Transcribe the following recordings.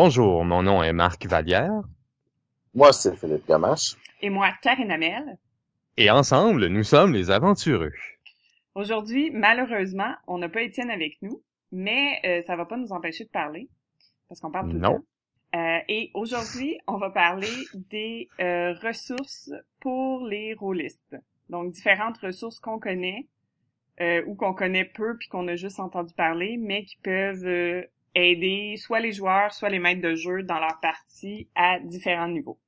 Bonjour, mon nom est Marc Vallière. Moi, c'est Philippe Gamache. Et moi, Karine Amel. Et ensemble, nous sommes les aventureux. Aujourd'hui, malheureusement, on n'a pas Étienne avec nous, mais euh, ça va pas nous empêcher de parler, parce qu'on parle tout Non. le temps. Euh, et aujourd'hui, on va parler des euh, ressources pour les rôlistes. Donc, différentes ressources qu'on connaît, euh, ou qu'on connaît peu puis qu'on a juste entendu parler, mais qui peuvent euh, aider soit les joueurs, soit les maîtres de jeu dans leur partie à différents niveaux.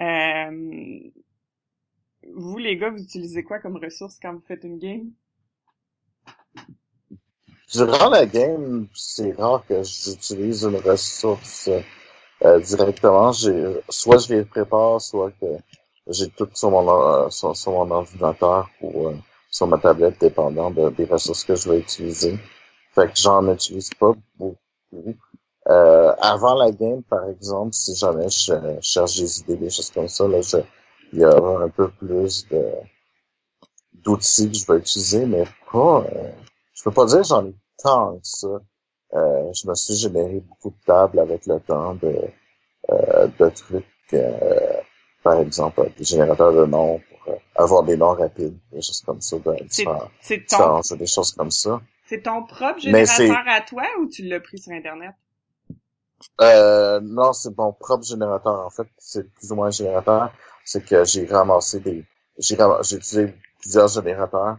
Euh, vous, les gars, vous utilisez quoi comme ressources quand vous faites une game? Durant la game, c'est rare que j'utilise une ressource euh, directement. J'ai, soit je les prépare, soit que j'ai tout sur mon, euh, sur, mon ordinateur ou euh, sur ma tablette, dépendant de- des ressources que je vais utiliser. Fait que j'en utilise pas beaucoup. Euh, avant la game, par exemple, si jamais je, cherche des idées, des choses comme ça, là, je, il y aura un peu plus de d'outils que je vais utiliser, mais pas. euh, je peux pas dire que j'en ai tant que ça. Euh, je me suis généré beaucoup de tables avec le temps de, euh, de trucs, euh, par exemple, des générateurs de noms pour euh, avoir des noms rapides, des choses comme ça, de C'est ton, des choses comme ça. c'est ton propre générateur à toi ou tu l'as pris sur Internet? Euh, non, c'est mon propre générateur. En fait, c'est plus ou moins un générateur. C'est que j'ai ramassé des, j'ai ram- j'ai utilisé plusieurs générateurs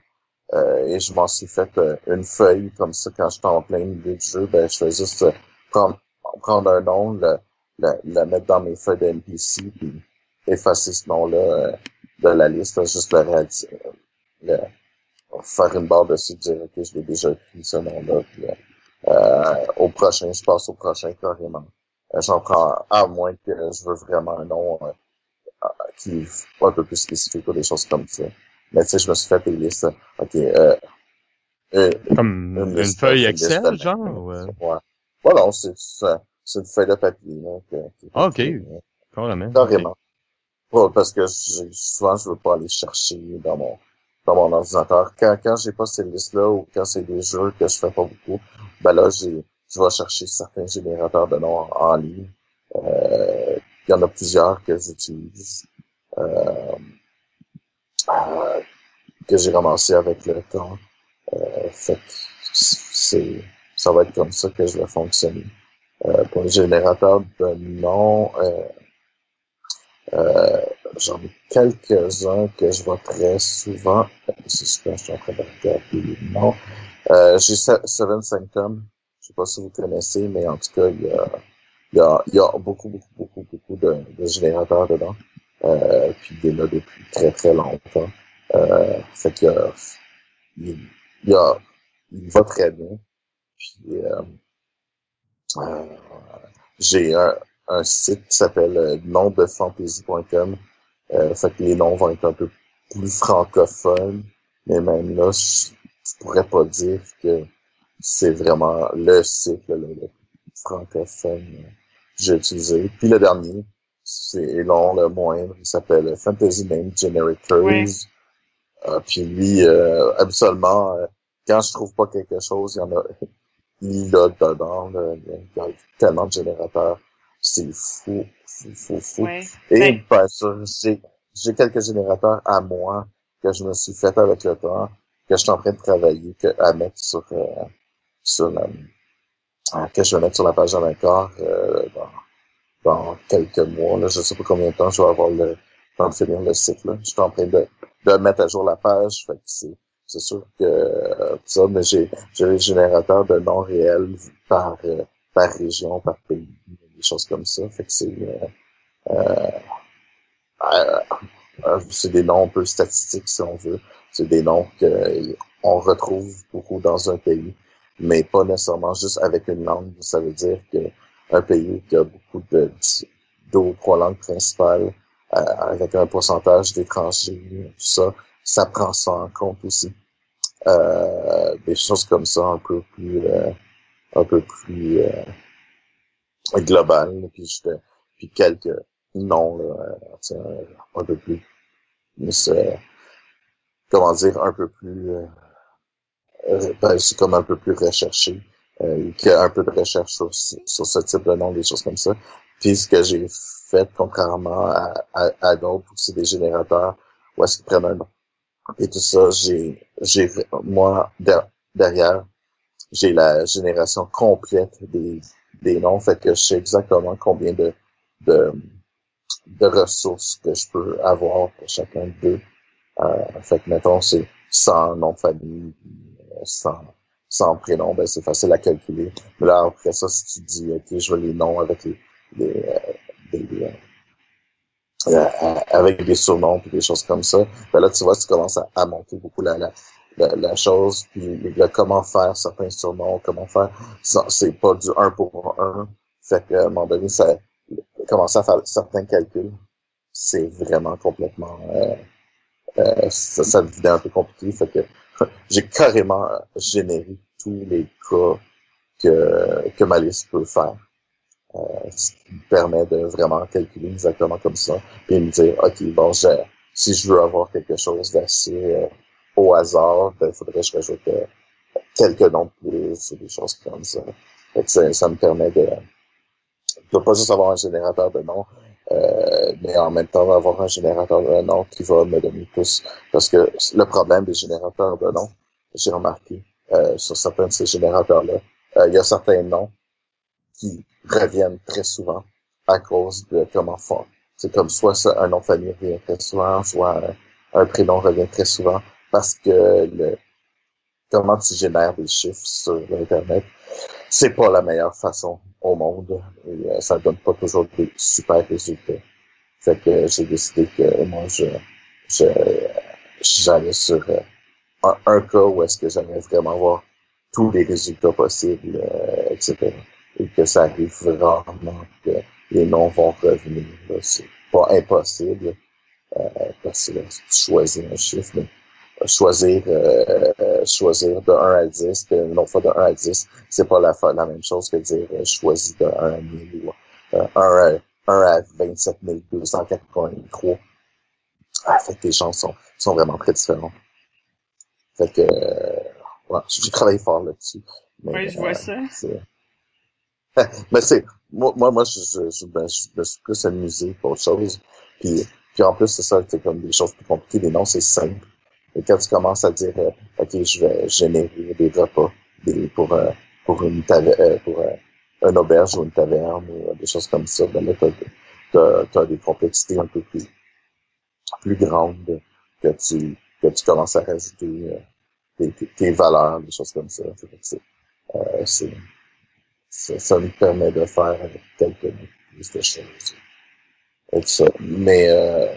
euh, et je m'en suis fait euh, une feuille comme ça quand j'étais en plein milieu du jeu. Ben, je fais juste euh, prendre, prendre un nom, le, le, le mettre dans mes feuilles de NPC, puis effacer ce nom-là de la liste, juste le, euh, le faire une barre dessus, dire ok, je l'ai déjà pris ce nom-là, puis euh, euh, au prochain, je passe au prochain carrément. Euh, J'en prends à moins que je veux vraiment un nom euh, qui est un peu plus spécifique ou des choses comme ça. Mais tu sais, je me suis fait des listes. Ok, euh, euh, Comme une, liste- feuille liste Excel, de- genre? ou, Ouais. Ouais, non, c'est c'est- c'est une feuille de papier. Là, que- qui- Ah, ok. Carrément. Carrément. Parce que souvent, je veux pas aller chercher dans mon dans mon ordinateur. Quand, quand j'ai pas ces listes-là ou quand c'est des jeux que je fais pas beaucoup, ben là, j'ai, je vais chercher certains générateurs de noms en, ligne. Euh, il y en a plusieurs que j'utilise. Euh, euh, que j'ai ramassé avec le temps. Euh, fait c'est, ça va être comme ça que je vais fonctionner. Euh, pour les générateurs de noms, euh, j'en ai quelques-uns que je vois très souvent. C'est ce que je suis en train de regarder noms. Euh, j'ai Se- Seven Sanctum. Je sais pas si vous connaissez, mais en tout cas, il y a, il y a, y a beaucoup, beaucoup, beaucoup, beaucoup de, générateurs dedans. Euh, puis il est là depuis très, très longtemps. Euh, fait que, il, il, a, il va très bien. Puis, euh, euh, j'ai un, un site qui s'appelle euh, nomdefantasy.com. Euh, fait que les noms vont être un peu plus francophones, mais même là, je, je pourrais pas dire que c'est vraiment le site là, le, francophone euh, que j'ai utilisé. Puis le dernier, c'est long, le moindre, il s'appelle Fantasy Name Generators. Euh, puis lui, euh, euh, quand je trouve pas quelque chose, il y en a, il l'a dedans, là, il y a tellement de générateurs. C'est fou, fou, fou, fou. Ouais. Et Ben- bien sûr, j'ai j'ai quelques générateurs à moi que je me suis fait avec le temps, que je suis en train de travailler, que, à mettre sur, euh, sur euh, euh, que je vais mettre sur la page de l'accord euh, dans, dans quelques mois. Là. Je sais pas combien de temps je vais avoir le temps de finir le site. Là. Je suis en train de, de mettre à jour la page. Fait que c'est, c'est sûr que euh, ça, mais j'ai, j'ai les générateurs de noms réels par, euh, par région, par pays, choses comme ça. Fait que c'est euh, euh, euh, c'est des noms un peu statistiques si on veut. C'est des noms qu'on retrouve beaucoup dans un pays, mais pas nécessairement juste avec une langue. Ça veut dire que un pays qui a beaucoup de deux ou trois langues principales, avec un pourcentage d'étrangers, tout ça, ça prend ça en compte aussi. Des choses comme ça un peu plus un peu plus là, Puis, quelques noms là, euh, un peu plus euh, comment dire, un peu plus euh, euh, ben, comme un peu plus recherché euh, qui a un peu de recherche sur, sur ce type de nom, des choses comme ça. Puis ce que j'ai fait, contrairement à, à, à d'autres, c'est des générateurs où est-ce qu'ils prennent un nom. Et tout ça, j'ai, j'ai, moi, derrière, j'ai la génération complète des, des noms, fait que je sais exactement combien de, de, de ressources que je peux avoir pour chacun d'eux. Euh, fait que, mettons, c'est 100 noms de famille, 100, 100 prénoms, ben c'est facile à calculer. Mais là, après ça, si tu dis, OK, je veux les noms avec les, les, euh, euh, euh, avec des surnoms et des choses comme ça, ben là, tu vois, tu commences à, à monter beaucoup la, la, la, chose, puis le, comment faire certains surnoms, comment faire, c'est pas du un pour un. Fait qu'à un moment donné, ça commencer à faire certains calculs, c'est vraiment complètement euh, euh, ça, ça un peu compliqué. Fait que j'ai carrément généré tous les cas que, que ma liste peut faire. Euh, ce qui me permet de vraiment calculer exactement comme ça, puis me dire, OK, bon, si je veux avoir quelque chose d'assez euh, au hasard, il ben, faudrait que je rajoute euh, quelques noms de plus, ou des choses comme ça. Ça, ça me permet de, de pas juste avoir un générateur de noms, euh, mais en même temps avoir un générateur de noms qui va me donner plus. Parce que le problème des générateurs de noms, j'ai remarqué euh, sur certains de ces générateurs-là, il y a certains noms qui reviennent très souvent à cause de comment font. C'est comme soit ça, un nom de famille revient très souvent, soit un, prénom revient très souvent parce que le comment tu génères des chiffres sur Internet, c'est pas la meilleure façon au monde et euh, ça donne pas toujours des super résultats. Fait que j'ai décidé que moi je j'allais sur euh, un, un, cas où est-ce que j'allais vraiment voir tous les résultats possibles, euh, etc et que ça arrive rarement que les noms vont revenir. C'est pas impossible euh, parce que choisir un chiffre, choisir euh, choisir de 1 à 10, que non fois de 1 à 10, c'est pas la, la même chose que dire euh, choisir de 1 à 1000 ou euh, 1 à 1 à 27 283. Ah, fait que les chances sont, sont vraiment très différentes. Fait que euh, ouais, j'ai travaillé fort là-dessus. Oui, je vois ça. mais c'est moi, moi, moi je, je, je, ben, je, me suis plus amusé pour autre chose. Puis, puis en plus, c'est ça, c'est comme des choses plus compliquées. Les noms, c'est simple. Et quand tu commences à dire, euh, OK, je vais générer des repas des, pour, euh, pour une euh, pour euh, un auberge ou une taverne ou des choses comme ça, ben là, t'as, as, des complexités un peu plus, plus grandes que tu, que tu commences à rajouter tes, tes, valeurs, des choses comme ça. C'est, ça, ça nous permet de faire avec quelques plus choses. Et ça. Mais, euh,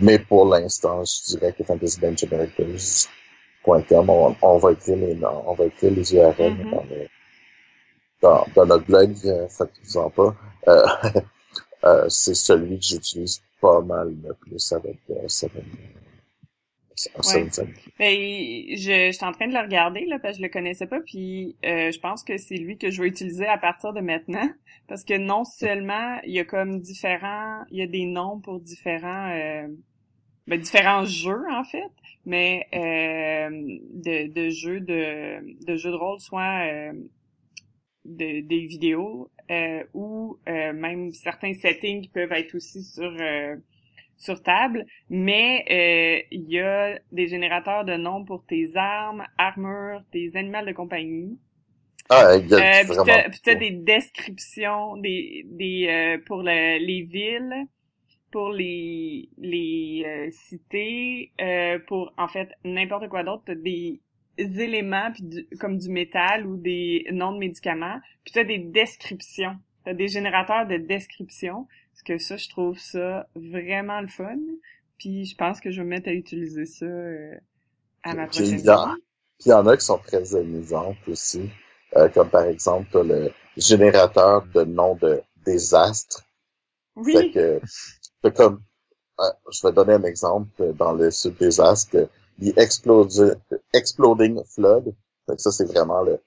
mais pour l'instant, je dirais que fantasybenchmarkers.com, on, on va écrire les on va écrire les URL mm-hmm. dans, dans, dans, notre blog, euh, faites-vous-en pas. Euh, euh, c'est celui que j'utilise pas mal le plus avec euh, Ouais. Ben, je, je suis en train de le regarder là parce que je le connaissais pas puis euh, je pense que c'est lui que je vais utiliser à partir de maintenant parce que non seulement il y a comme différents il y a des noms pour différents euh, ben, différents jeux en fait mais euh, de, de jeux de de jeux de rôle soit euh, de, des vidéos euh, ou euh, même certains settings qui peuvent être aussi sur sur table, mais euh, il y a des générateurs de noms pour tes armes, armures, tes animaux de compagnie. Ah, a euh, vraiment... Puis t'as des descriptions des, des euh, pour le, les villes, pour les les euh, cités, euh, pour en fait n'importe quoi d'autre. T'as des éléments puis comme du métal ou des noms de médicaments. Puis t'as des descriptions. T'as des générateurs de descriptions que ça, je trouve ça vraiment le fun. Puis je pense que je vais me mettre à utiliser ça euh, à ma prochaine Puis il y en a qui sont très amusantes aussi. Euh, comme par exemple, le générateur de noms de désastres. Oui. Fait que, fait comme, euh, je vais donner un exemple dans le sud désastre, The Exploding Flood. Fait que ça, c'est vraiment le,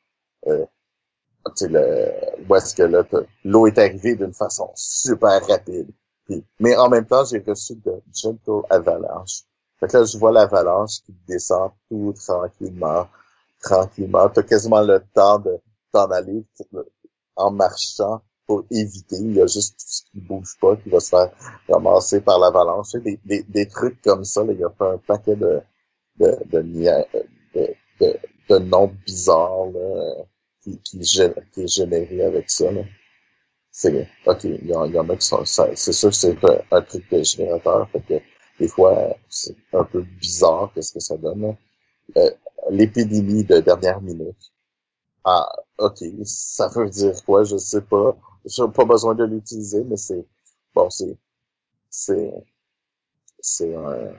le, où est-ce que l'eau est arrivée d'une façon super rapide. Puis, mais en même temps, j'ai reçu de gentle avalanche. Fait que là, je vois l'avalanche qui descend tout tranquillement, tranquillement. T'as quasiment le temps de t'en aller en marchant pour éviter. Il y a juste tout ce qui bouge pas qui va se faire ramasser par l'avalanche. Des, des, des trucs comme ça, là, il y a pas un paquet de de, de, de, de, de noms bizarres là, qui, qui, qui, est généré avec ça. Là. C'est OK, il y, y, en a qui sont. C'est sûr que c'est un, un, truc de générateur, fait que des fois, c'est un peu bizarre qu'est-ce que ça donne. Euh, L'épidémie de dernière minute. Ah, OK, ça veut dire quoi, je sais pas. J'ai pas besoin de l'utiliser, mais c'est bon, c'est c'est c'est un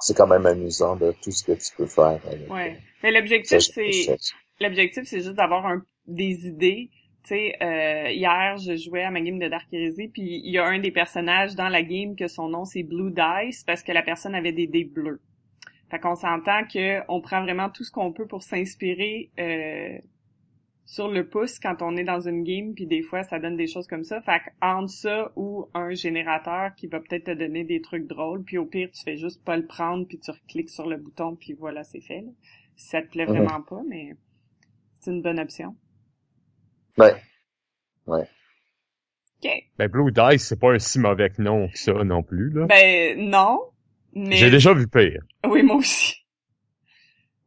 c'est quand même amusant de tout ce que tu peux faire. ouais. Mais l'objectif c'est l'objectif c'est juste d'avoir un des idées. Tu sais, euh, hier je jouais à ma game de Dark Heresy, puis il y a un des personnages dans la game que son nom c'est Blue Dice parce que la personne avait des dés bleus. Fait qu'on s'entend que on prend vraiment tout ce qu'on peut pour s'inspirer euh, sur le pouce quand on est dans une game, puis des fois, ça donne des choses comme ça. Fait entre ça ou un générateur qui va peut-être te donner des trucs drôles, puis au pire, tu fais juste pas le prendre, puis tu recliques sur le bouton, puis voilà, c'est fait. Si ça te plaît vraiment pas, mais c'est une bonne option. Ouais. Ouais. OK. Ben, Blue Dice, c'est pas un si mauvais nom que ça non plus, là. Ben, non. Mais... J'ai déjà vu pire. Oui, moi aussi.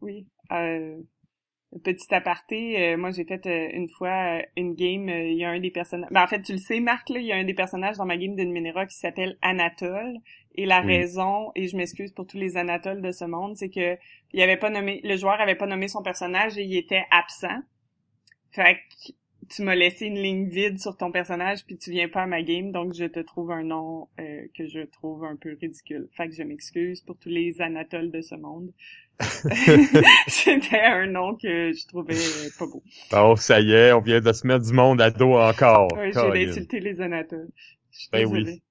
Oui. Euh, Petit aparté, euh, moi j'ai fait euh, une fois euh, une game, il y a un des personnages... Ben, en fait, tu le sais, Marc, là, il y a un des personnages dans ma game de Numenera qui s'appelle Anatole. Et la raison, et je m'excuse pour tous les Anatoles de ce monde, c'est que il avait pas nommé, le joueur avait pas nommé son personnage et il était absent. Fait que tu m'as laissé une ligne vide sur ton personnage puis tu viens pas à ma game, donc je te trouve un nom que je trouve un peu ridicule. Fait que je m'excuse pour tous les Anatoles de ce monde. C'était un nom que je trouvais pas beau. Oh, ça y est, on vient de se mettre du monde à dos encore. Oui, j'ai insulté les Anatoles. Ben oui.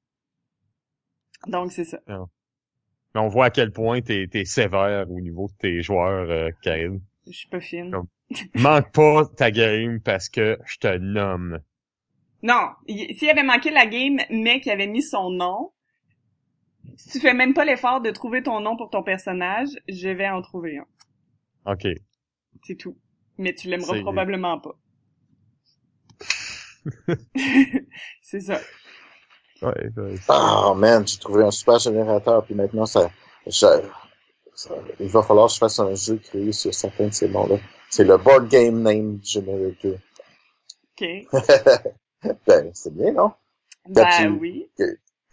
Donc, c'est ça. Ah. Mais on voit à quel point t'es es sévère au niveau de tes joueurs, euh, Karine. Je suis pas fine. manque pas ta game parce que je te nomme. Non, s'il avait manqué la game, mais qu'il avait mis son nom, si tu fais même pas l'effort de trouver ton nom pour ton personnage, je vais en trouver un. OK. C'est tout. Mais tu l'aimeras probablement pas. c'est ça. Ouais, ouais. Oh man, j'ai trouvé un super générateur, puis maintenant ça, ça, il va falloir que je fasse un jeu créé sur certains de ces noms-là. C'est le Board Game Name Generator. OK. ben, c'est bien, non? Ben oui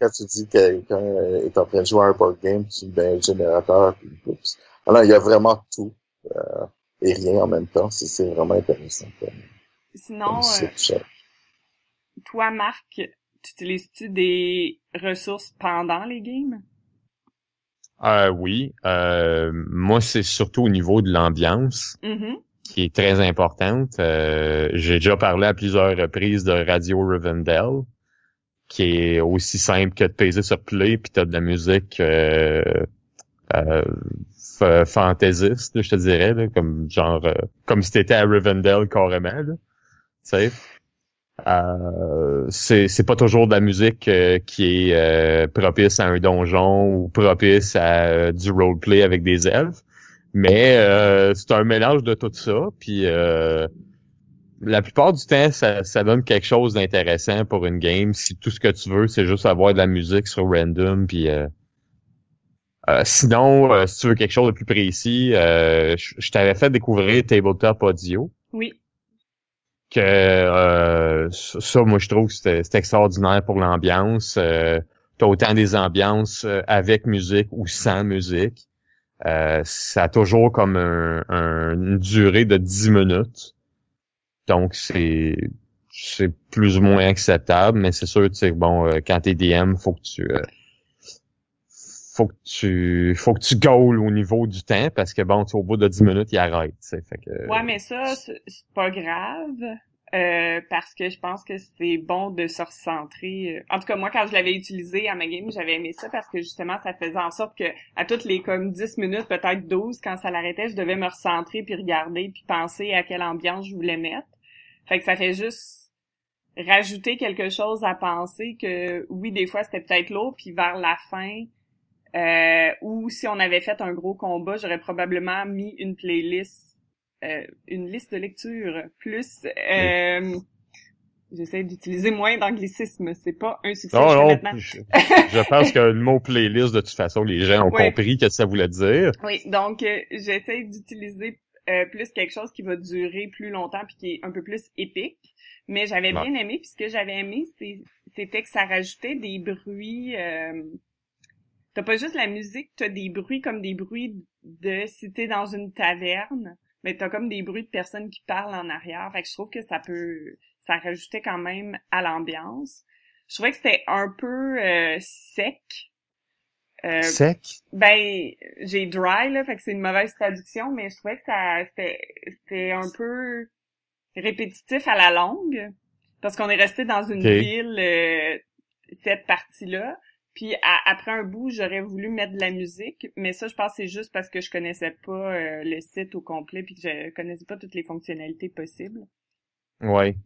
quand tu dis que quelqu'un est en train de jouer à un board game, tu mets le générateur, puis oups. Alors, il y a vraiment tout euh, et rien en même temps. C'est vraiment intéressant. Sinon, euh, toi, Marc, utilises-tu des ressources pendant les games? Euh, oui. Euh, moi, c'est surtout au niveau de l'ambiance. Mm-hmm. qui est très importante. Euh, J'ai déjà parlé à plusieurs reprises de Radio Rivendell qui est aussi simple que de peser sur play puis t'as de la musique euh, euh, fantaisiste, je te dirais, là, comme genre euh, comme si t'étais à Rivendell carrément. Là, euh, c'est pas toujours de la musique euh, qui est euh, propice à un donjon ou propice à du roleplay avec des elfes, mais c'est un mélange de tout ça. Puis la plupart du temps, ça, ça donne quelque chose d'intéressant pour une game. Si tout ce que tu veux, c'est juste avoir de la musique sur random, puis euh, euh, sinon, euh, si tu veux quelque chose de plus précis, je t'avais fait découvrir Tabletop Audio. Oui. Que ça, moi, je trouve que c'est extraordinaire pour l'ambiance. T'as autant des ambiances avec musique ou sans musique. ça a toujours comme un, une durée de 10 minutes. Donc, c'est c'est plus ou moins acceptable, mais c'est sûr, tu sais, bon, euh, quand t'es DM, faut que tu euh, faut que tu faut que tu goals au niveau du temps parce que bon, au bout de 10 minutes, il arrête, fait que Ouais, mais ça c'est pas grave. Euh, parce que je pense que c'est bon de se recentrer. En tout cas, moi, quand je l'avais utilisé à ma game, j'avais aimé ça parce que justement, ça faisait en sorte que à toutes les comme 10 minutes, peut-être 12, quand ça l'arrêtait, je devais me recentrer puis regarder puis penser à quelle ambiance je voulais mettre. Fait que ça fait juste rajouter quelque chose à penser que oui, des fois c'était peut-être lourd, puis vers la fin, euh, ou si on avait fait un gros combat, j'aurais probablement mis une playlist euh, une liste de lecture plus euh, j'essaie d'utiliser moins d'anglicisme, c'est pas un succès non, non, maintenant. Je, je, pense que le mot playlist de toute façon les gens ont Oui. compris que ça voulait dire. Oui, donc euh, j'essaie d'utiliser euh, plus quelque chose qui va durer plus longtemps puis qui est un peu plus épique. Mais j'avais bien aimé, puis ce que j'avais aimé, c'était que ça rajoutait des bruits. T'as pas juste la musique, t'as des bruits comme des bruits de si t'es dans une taverne, mais t'as comme des bruits de personnes qui parlent en arrière. Fait que je trouve que ça peut, ça rajoutait quand même à l'ambiance. Je trouvais que c'était un peu euh, sec. Euh, Sec? ben, j'ai dry, là, fait que c'est une mauvaise traduction, mais je trouvais que ça, c'était, c'était un peu répétitif à la longue, parce qu'on est resté dans une ville, euh, cette partie-là, puis à- après un bout, j'aurais voulu mettre de la musique, mais ça, je pense c'est juste parce que je connaissais pas euh, le site au complet, puis que je connaissais pas toutes les fonctionnalités possibles. Ouais.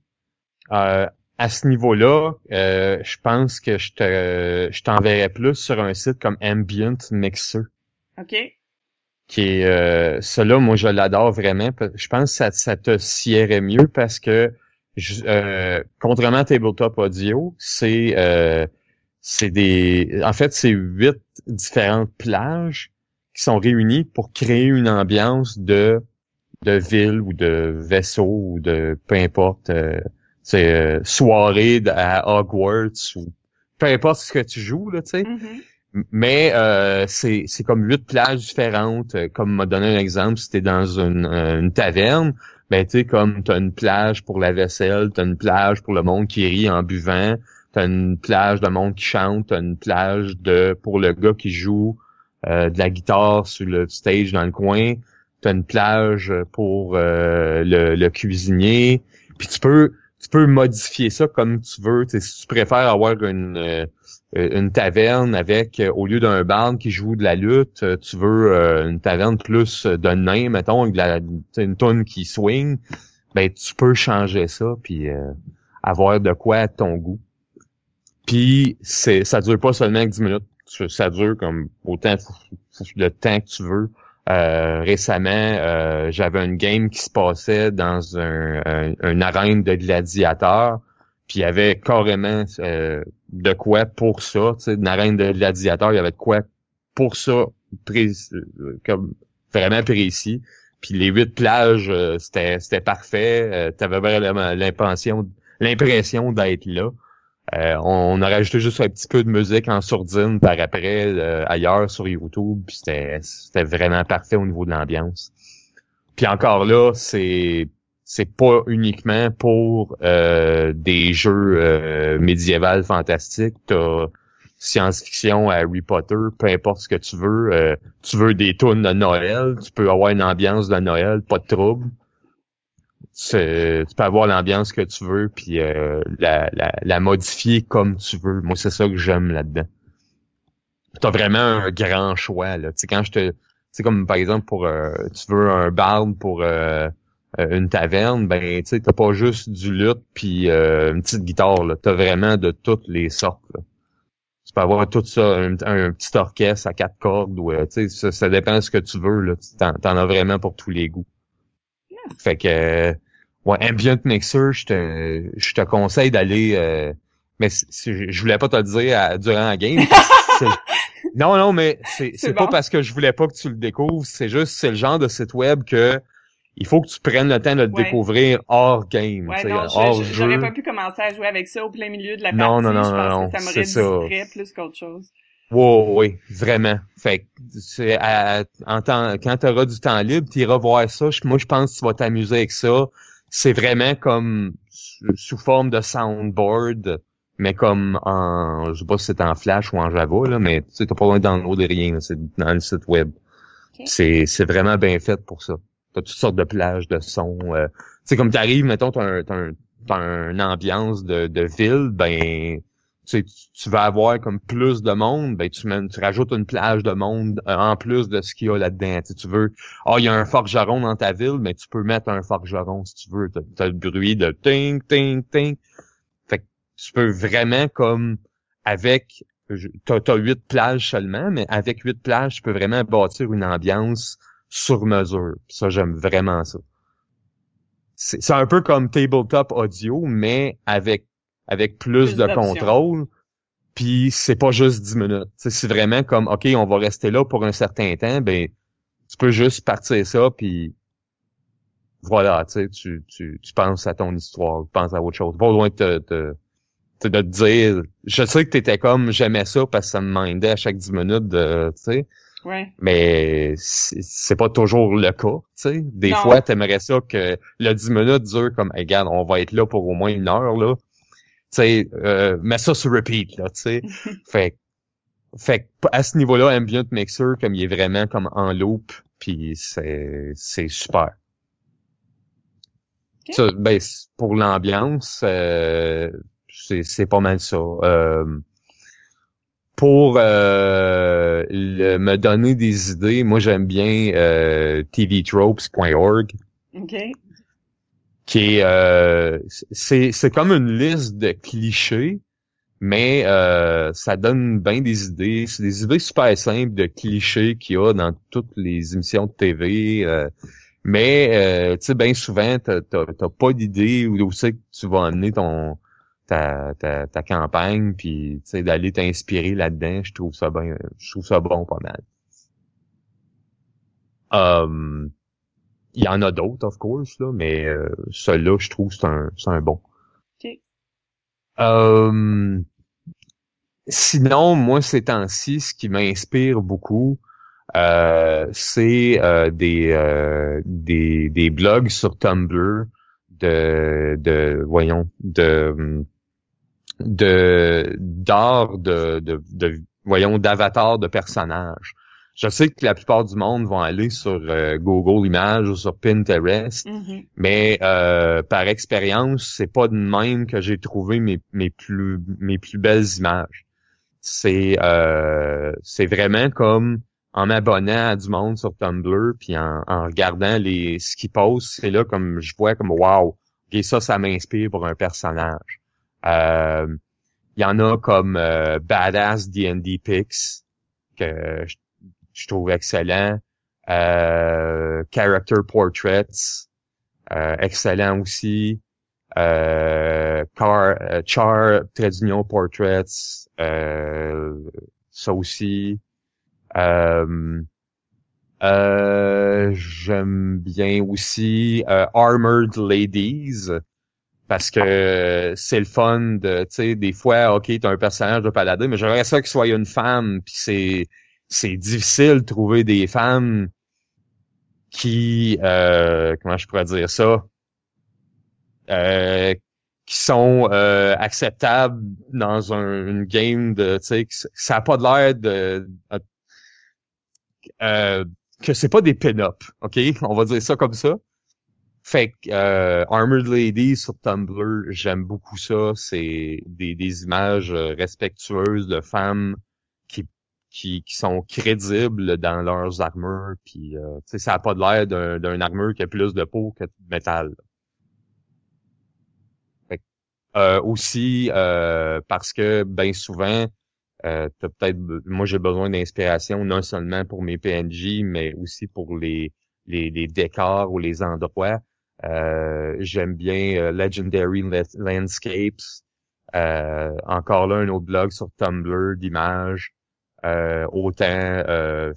Euh, à ce niveau-là, euh, je pense que je te je t'enverrais plus sur un site comme Ambient Mixer. OK? qui est euh, cela moi je l'adore vraiment je pense que ça, ça te siérait mieux parce que je- euh, contrairement à tabletop audio c'est euh, c'est des en fait c'est huit différentes plages qui sont réunies pour créer une ambiance de de ville ou de vaisseau ou de peu importe euh, c'est euh, soirée à Hogwarts ou peu importe ce que tu joues là tu sais Mhm. mais euh, c'est c'est comme huit plages différentes. Euh, Comme m'a donné un exemple, si t'es dans une, euh, une taverne, ben tu sais comme t'as une plage pour la vaisselle, t'as une plage pour le monde qui rit en buvant, t'as une plage de monde qui chante, t'as une plage de pour le gars qui joue euh, de la guitare sur le stage dans le coin, t'as une plage pour euh, le, le cuisinier. Puis tu peux tu peux modifier ça comme tu veux. Si tu préfères avoir une euh, une taverne avec, euh, au lieu d'un band qui joue de la lutte, euh, tu veux une taverne plus de nain, mettons, avec de la, une tonne qui swing, ben tu peux changer ça puis avoir de quoi à ton goût. Puis c'est ça dure pas seulement 10 minutes, ça dure comme autant le temps que tu veux. Euh, récemment, euh, j'avais une game qui se passait dans un, un, une arène de gladiateurs, puis il y avait carrément euh, de quoi pour ça, tu sais, une arène de gladiateurs, il y avait de quoi pour ça, euh, comme vraiment précis. Puis les huit plages, euh, c'était c'était parfait. Euh, T'avais vraiment l'impression l'impression d'être là. Euh, on, on a rajouté juste un petit peu de musique en sourdine par après euh, ailleurs sur YouTube, puis c'était vraiment parfait au niveau de l'ambiance. Puis encore là, c'est c'est pas uniquement pour euh, des jeux euh, médiévals fantastiques. T'as science-fiction Harry Potter, peu importe ce que tu veux. Euh, tu veux des tunes de Noël, tu peux avoir une ambiance de Noël, pas de trouble. Tu peux avoir l'ambiance que tu veux, puis euh, la, la, la modifier comme tu veux. Moi, c'est ça que j'aime là-dedans. T'as vraiment un grand choix. Là. Tu quand je te. C'est comme par exemple pour euh, tu veux un barde pour euh, une taverne, ben tu t'as pas juste du luth puis une petite guitare. Là. T'as vraiment de toutes les sortes. Là. Tu peux avoir tout ça, un, petit orchestre à quatre cordes ou ça, ça dépend de ce que tu veux. Là. T'en as vraiment pour tous les goûts. Fait que ouais, Ambient Mixer, je te je te conseille d'aller euh, mais je voulais pas te le dire à- durant la game. Non, non, mais c'est c'est pas bon. parce que je voulais pas que tu le découvres, c'est juste c'est le genre de site web que il faut que tu prennes le temps de le Ouais. découvrir hors game, Ouais, non, hors je- jeu. j'aurais pas pu commencer à jouer avec ça au plein milieu de la partie. Non, non, non, je non, pense non, que ça m'aurait distrait plus qu'autre chose. Oui, oui, vraiment. Fait que à- en temps, quand tu auras du temps libre, tu iras voir ça. Moi, je pense que tu vas t'amuser avec ça. C'est vraiment comme sous forme de soundboard, mais comme en, je sais pas si c'est en Flash ou en Java, là, mais tu sais, t'as pas besoin de rien, c'est dans le site web. C'est vraiment bien fait pour ça. T'as toutes sortes de plages de sons. euh. Tu sais, comme t'arrives, mettons, t'as un, t'as un, t'as une ambiance de, de ville, ben, tu tu, tu vas avoir comme plus de monde, ben tu, tu rajoutes une plage de monde euh, en plus de ce qu'il y a là-dedans. Tu tu veux, ah, il y a un forgeron dans ta ville, mais tu peux mettre un forgeron si tu veux. T'as, t'as le bruit de ting, ting, ting. Fait que tu peux vraiment comme avec, t'as, huit plages seulement, mais avec huit plages, tu peux vraiment bâtir une ambiance sur mesure. Ça, j'aime vraiment ça. c'est un peu comme tabletop audio, mais avec avec plus, Plus de contrôle. Puis c'est pas juste 10 minutes. C'est vraiment comme OK, on va rester là pour un certain temps, ben tu peux juste partir ça puis voilà, tu tu, tu, tu penses à ton histoire, tu penses à autre chose. Pas loin de te, de te dire je sais que t'étais comme j'aimais ça parce que ça me mindait à chaque 10 minutes de tu sais Ouais. mais c'est c'est pas toujours le cas, tu sais. Des Non. fois, t'aimerais ça que le 10 minutes dure comme, hey, regarde, on va être là pour au moins une heure, là. Tu sais, euh, mets ça sur repeat, là, tu sais. fait, fait à ce niveau-là, Ambient Mixer, comme il est vraiment comme en loop, puis c'est, c'est super. Ça, ben, pour l'ambiance, euh, c'est, c'est pas mal ça. Euh, pour euh, le- me donner des idées, moi j'aime bien euh, tvtropes.org OK. Qui euh, c'est c'est comme une liste de clichés mais euh, ça donne bien des idées. C'est des idées super simples de clichés qu'il y a dans toutes les émissions de TV euh, mais euh, tu sais bien souvent t'as pas d'idée où c'est que tu vas amener ton ta, ta, ta campagne puis tu sais d'aller t'inspirer là-dedans je trouve ça bien je trouve ça bon pas mal. Euh, il y en a d'autres, of course, là, mais euh, celui-là, je trouve, c'est un, c'est un bon. OK. Euh, sinon, moi, ces temps-ci, ce qui m'inspire beaucoup, euh, c'est euh, des, euh, des des blogs sur Tumblr de de voyons de de d'art de, de de voyons d'avatars de personnages. Je sais que la plupart du monde vont aller sur euh, Google Images ou sur Pinterest, Mhm. mais euh, par expérience, c'est pas de même que j'ai trouvé mes, mes plus mes plus belles images. C'est euh, c'est vraiment comme en m'abonnant à du monde sur Tumblr puis en, en regardant les ce qu'ils postent, c'est là comme je vois comme wow, et ça ça m'inspire pour un personnage. Euh, il y en a comme euh, Badass D&D Pics que je, je trouve excellent. Euh, Character Portraits, euh, excellent aussi. Euh, car, euh, Char, trait d'union Portraits, euh, ça aussi. Euh, euh, J'aime bien aussi euh, Armored Ladies parce que c'est le fun de, tu sais, des fois, ok, t'as un personnage de paladin, mais j'aimerais ça qu'il soit une femme, puis c'est c'est difficile de trouver des femmes qui, euh, comment je pourrais dire ça, euh, qui sont euh, acceptables dans un, une game de, tu sais, ça a pas de l'air de, euh, que c'est pas des pin-up, ok, on va dire ça comme ça. Fait que euh, Armored Lady sur Tumblr, j'aime beaucoup ça. C'est des, des images euh, respectueuses de femmes qui, qui, sont crédibles dans leurs armures. Puis euh, ça a pas de l'air d'un, d'un armure qui a plus de peau que de métal. Fait euh, aussi euh, parce que ben souvent, euh, peut-être moi j'ai besoin d'inspiration non seulement pour mes PNJ, mais aussi pour les les, les décors ou les endroits. Euh, J'aime bien euh, Legendary Landscapes. Euh, encore là, un autre blog sur Tumblr d'images. Euh, autant euh,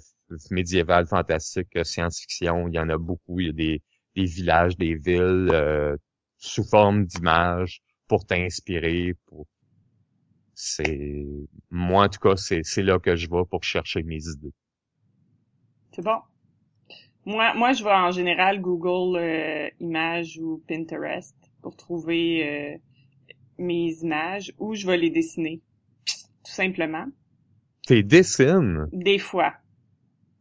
médiéval, fantastique que science-fiction. Il y en a beaucoup. Il y a des, des villages, des villes euh, sous forme d'images pour t'inspirer. Pour... C'est moi en tout cas, c'est c'est là que je vais pour chercher mes idées. C'est bon. Moi, moi, je vais en général Google euh, Images ou Pinterest pour trouver euh, mes images ou je vais les dessiner, tout simplement. T'es dessines, Des fois,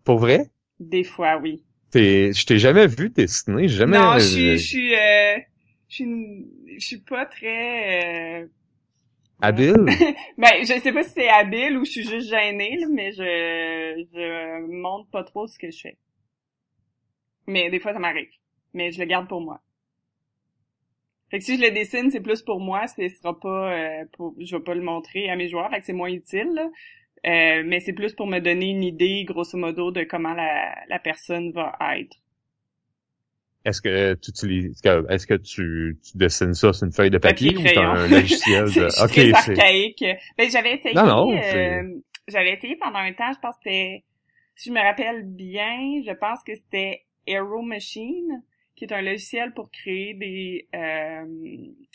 pour vrai? des fois, oui. T'es, je t'ai jamais vu dessiner, j'ai jamais. Non, je suis, je suis, euh, je suis, je suis pas très. Euh... habile? Ben, je sais pas si c'est habile ou je suis juste gênée, là, mais je, je montre pas trop ce que je fais. Mais des fois, ça m'arrive. Mais je le garde pour moi. Fait que si je le dessine, c'est plus pour moi, ce sera pas euh, pour je vais pas le montrer à mes joueurs, fait que c'est moins utile. là. Euh, mais c'est plus pour me donner une idée, grosso modo, de comment la, la personne va être. est-ce que tu utilises, est-ce que tu, tu, dessines ça sur une feuille de papier, papier ou t'as un logiciel de... très archaïque. Ben, j'avais essayé, Non, non, euh, j'avais essayé pendant un temps, je pense que c'était, si je me rappelle bien, je pense que c'était Aero Machine, qui est un logiciel pour créer des, euh,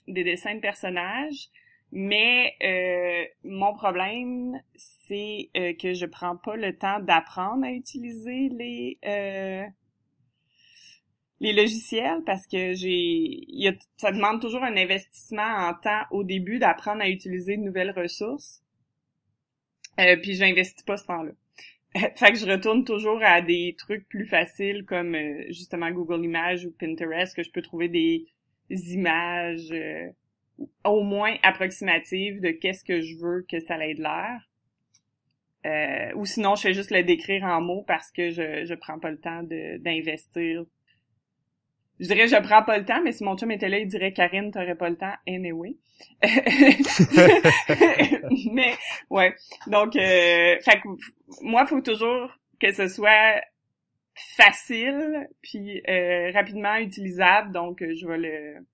des dessins de personnages. Mais euh, mon problème, c'est euh, que je prends pas le temps d'apprendre à utiliser les euh, les logiciels parce que j'ai y a, ça demande toujours un investissement en temps au début d'apprendre à utiliser de nouvelles ressources. Euh, puis j'investis pas ce temps-là. fait que je retourne toujours à des trucs plus faciles comme euh, justement Google Images ou Pinterest que je peux trouver des images euh, au moins approximatives de qu'est-ce que je veux que ça ait de l'air. Euh, ou sinon, je fais juste le décrire en mots parce que je je prends pas le temps d'investir. Je dirais je prends pas le temps, mais si mon chum était là, il dirait Karine, t'aurais pas le temps anyway. mais ouais. Donc euh, fait que moi, faut toujours que ce soit facile puis euh, rapidement utilisable, donc je vais le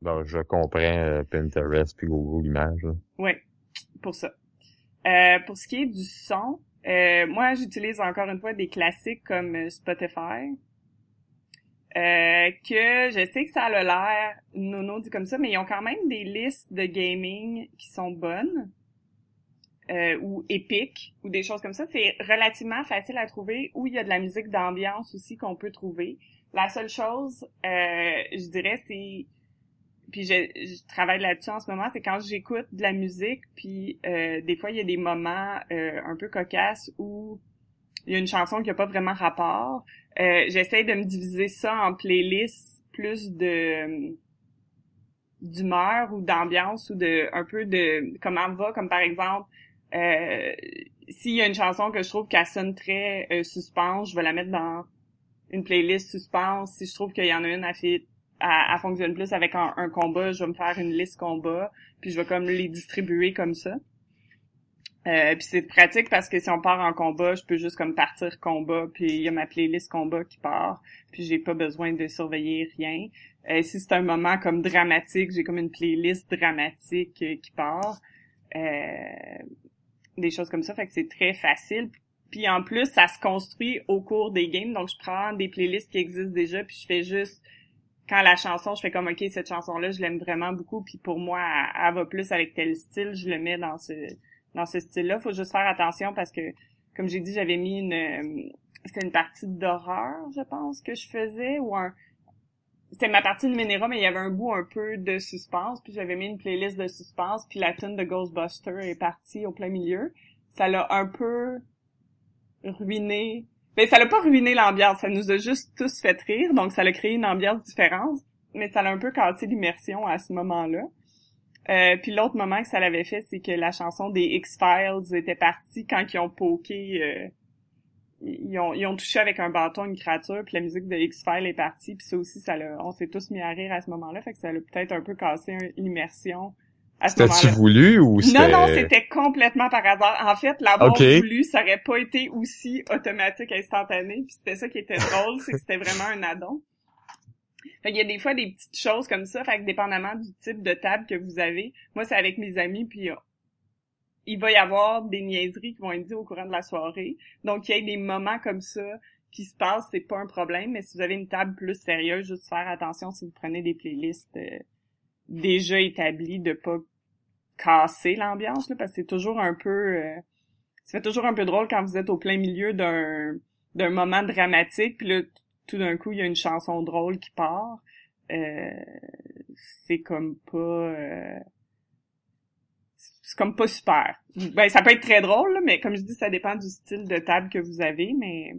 Bon, je comprends euh, Pinterest puis Google Images. Oui, pour ça. Euh, pour ce qui est du son, euh, moi j'utilise encore une fois des classiques comme euh, Spotify. Euh, que je sais que ça a l'air nono dit comme ça, mais ils ont quand même des listes de gaming qui sont bonnes. Ou épiques ou des choses comme ça. C'est relativement facile à trouver où il y a de la musique d'ambiance aussi qu'on peut trouver. La seule chose, je dirais, c'est puis je, je travaille là-dessus en ce moment, c'est quand j'écoute de la musique, puis euh, des fois il y a des moments euh, un peu cocasses où il y a une chanson qui a pas vraiment rapport. Euh, J'essaie de me diviser ça en playlists plus de d'humeur ou d'ambiance ou de un peu de comment va, comme par exemple euh, s'il y a une chanson que je trouve qu'elle sonne très euh, suspense, je vais la mettre dans une playlist suspense. Si je trouve qu'il y en a une à fait elle, fonctionne plus avec un, un, combat, je vais me faire une liste combat, puis je vais comme les distribuer comme ça. Euh, puis c'est pratique parce que si on part en combat, je peux juste comme partir combat, puis il y a ma playlist combat qui part, puis j'ai pas besoin de surveiller rien. Euh, si c'est un moment comme dramatique, j'ai comme une playlist dramatique euh, qui part. Euh, des choses comme ça, fait que c'est très facile. Puis en plus, ça se construit au cours des games, donc je prends des playlists qui existent déjà, puis je fais juste quand la chanson, je fais comme ok cette chanson là, je l'aime vraiment beaucoup, puis pour moi, elle, va plus avec tel style, je le mets dans ce dans ce style-là. Faut juste faire attention parce que, comme j'ai dit, j'avais mis une c'était une partie d'horreur, je pense que je faisais ou un c'était ma partie de Minera, mais il y avait un bout un peu de suspense, puis j'avais mis une playlist de suspense, puis la tune de Ghostbuster est partie au plein milieu. Ça l'a un peu ruiné mais ça l'a pas ruiné l'ambiance, ça nous a juste tous fait rire, donc ça a créé une ambiance différente, mais ça l'a un peu cassé l'immersion à ce moment-là. Euh, puis l'autre moment que ça l'avait fait, c'est que la chanson des X-Files était partie quand ils ont poké, euh, ils, ont, ils ont touché avec un bâton une créature, puis la musique de X-Files est partie, puis ça aussi, ça l'a, on s'est tous mis à rire à ce moment-là, fait que ça l'a peut-être un peu cassé l'immersion c'était-tu voulu ou. Non, non, c'était complètement par hasard. En fait, l'avoir voulu, ça aurait pas été aussi automatique, instantané. Puis c'était ça qui était drôle, c'est que c'était vraiment un addon. Fait qu'il y a des fois des petites choses comme ça, fait que dépendamment du type de table que vous avez, moi c'est avec mes amis, puis euh, il va y avoir des niaiseries qui vont être dites au courant de la soirée. Donc il y a des moments comme ça qui se passent, c'est pas un problème, mais si vous avez une table plus sérieuse, juste faire attention si vous prenez des playlists... Euh, déjà établi de pas casser l'ambiance parce que c'est toujours un peu euh, ça fait toujours un peu drôle quand vous êtes au plein milieu d'un d'un moment dramatique puis là tout d'un coup il y a une chanson drôle qui part. Euh, c'est comme pas euh, c'est comme pas super. Ben ça peut être très drôle mais comme je dis ça dépend du style de table que vous avez mais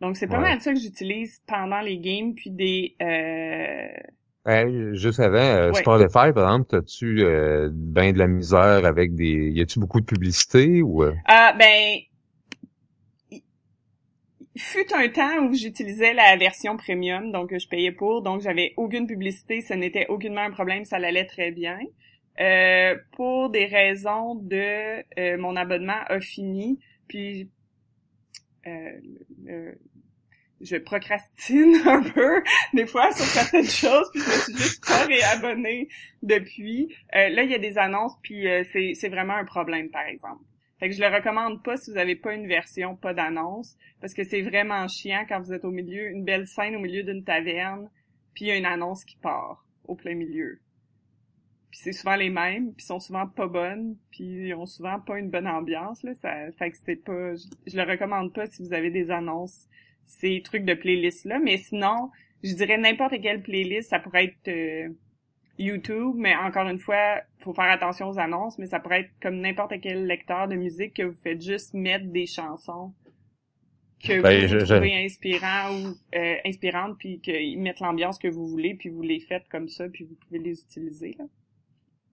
donc c'est pas mal ça que j'utilise pendant les games puis des euh, Hey, juste avant, euh, Spotify, par exemple, as-tu euh, ben de la misère avec des... Y a-tu beaucoup de publicité ou... Euh? Ah, ben... Fut un temps où j'utilisais la version premium, donc je payais pour, donc j'avais aucune publicité, ce n'était aucunement un problème, ça allait très bien. Euh, pour des raisons de euh, mon abonnement a fini, puis euh, je procrastine un peu des fois sur certaines choses, puis je me suis juste pas réabonnée depuis. Euh, là, il y a des annonces, puis euh, c'est, c'est vraiment un problème, par exemple. Fait que je le recommande pas si vous avez pas une version, pas d'annonce, parce que c'est vraiment chiant quand vous êtes au milieu, une belle scène au milieu d'une taverne, puis il y a une annonce qui part au plein milieu. Puis c'est souvent les mêmes, puis sont souvent pas bonnes, puis ils ont souvent pas une bonne ambiance là, ça fait que c'est pas je, je le recommande pas si vous avez des annonces ces trucs de playlist là, mais sinon, je dirais n'importe quelle playlist, ça pourrait être euh, YouTube, mais encore une fois, faut faire attention aux annonces, mais ça pourrait être comme n'importe quel lecteur de musique que vous faites juste mettre des chansons que Ben, vous je- je- trouvez inspirant ou euh, inspirantes, puis qu'ils mettent l'ambiance que vous voulez, puis vous les faites comme ça, puis vous pouvez les utiliser. Là.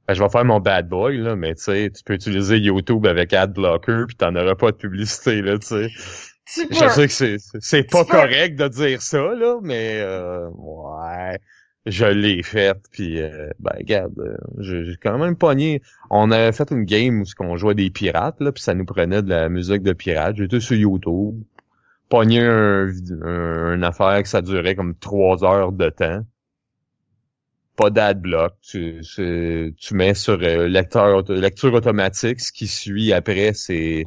Ben, je vais faire mon bad boy, là, mais tu sais, tu peux utiliser YouTube avec AdBlocker puis t'en auras pas de publicité, là, tu sais. Je sais que c'est, pas correct de dire ça, là, mais euh, ouais, je l'ai fait, puis euh, ben regarde, euh, j'ai quand même pogné. On avait fait une game où on jouait des pirates, là, puis ça nous prenait de la musique de pirates. J'étais sur YouTube, pogné un, un, une affaire que ça durait comme trois heures de temps. Pas d'adblock, tu, tu mets sur euh, lecteur lecture automatique, ce qui suit après, c'est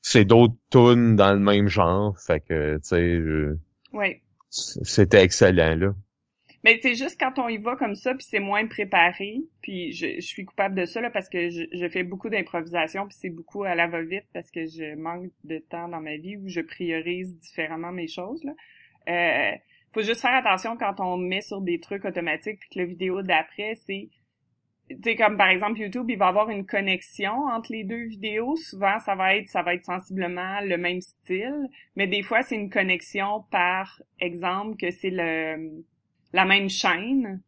c'est d'autres tunes dans le même genre. Fait que, tu sais, je- Ouais. c'était excellent, là. Mais c'est juste quand on y va comme ça, puis c'est moins préparé, puis je, je suis coupable de ça là parce que je, je fais beaucoup d'improvisation, puis c'est beaucoup à la va-vite parce que je manque de temps dans ma vie où je priorise différemment mes choses. Là. Euh, faut juste faire attention quand on met sur des trucs automatiques, puis que la vidéo d'après, c'est tu sais comme par exemple YouTube, il va avoir une connexion entre les deux vidéos. Souvent, ça va être ça va être sensiblement le même style, mais des fois c'est une connexion par exemple que c'est le la même chaîne.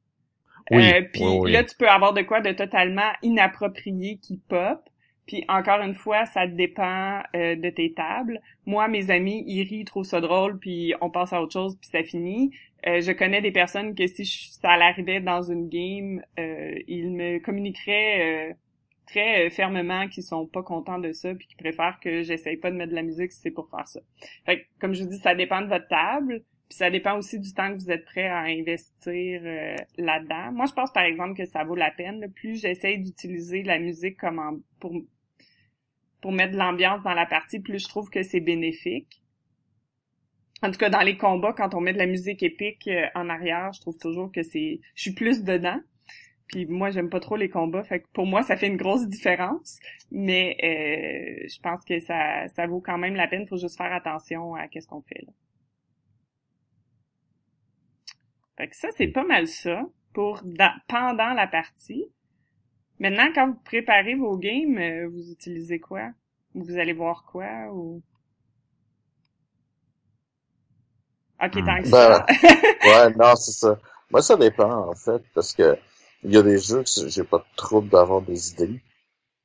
Oui, Euh, puis oui, oui. là, tu peux avoir de quoi de totalement inapproprié qui pop. Puis encore une fois, ça dépend euh, de tes tables. Moi, mes amis, ils rient, ils trouvent ça drôle, puis on passe à autre chose, puis ça finit. Euh, je connais des personnes que si je- ça arrivait dans une game, euh, ils me communiqueraient euh, très euh, fermement qu'ils sont pas contents de ça, puis qu'ils préfèrent que j'essaye pas de mettre de la musique si c'est pour faire ça. Fait que, comme je vous dis, ça dépend de votre table. Puis ça dépend aussi du temps que vous êtes prêt à investir euh, là-dedans. Moi, je pense par exemple que ça vaut la peine. Plus j'essaye d'utiliser la musique comme en- pour pour mettre de l'ambiance dans la partie, plus je trouve que c'est bénéfique. En tout cas, dans les combats, quand on met de la musique épique euh, en arrière, je trouve toujours que c'est, je suis plus dedans. Puis moi, j'aime pas trop les combats, fait que pour moi, ça fait une grosse différence. Mais euh, je pense que ça, ça vaut quand même la peine. Faut juste faire attention à qu'est-ce qu'on fait là. Fait que ça, c'est pas mal ça pour dans- pendant la partie. Maintenant, quand vous préparez vos games, euh, vous utilisez quoi? Vous allez voir quoi ou... Ok, tant que Ben, ça. Ouais, non, c'est ça. Moi, ça dépend, en fait, parce que il y a des jeux que j'ai pas de trouble d'avoir des idées.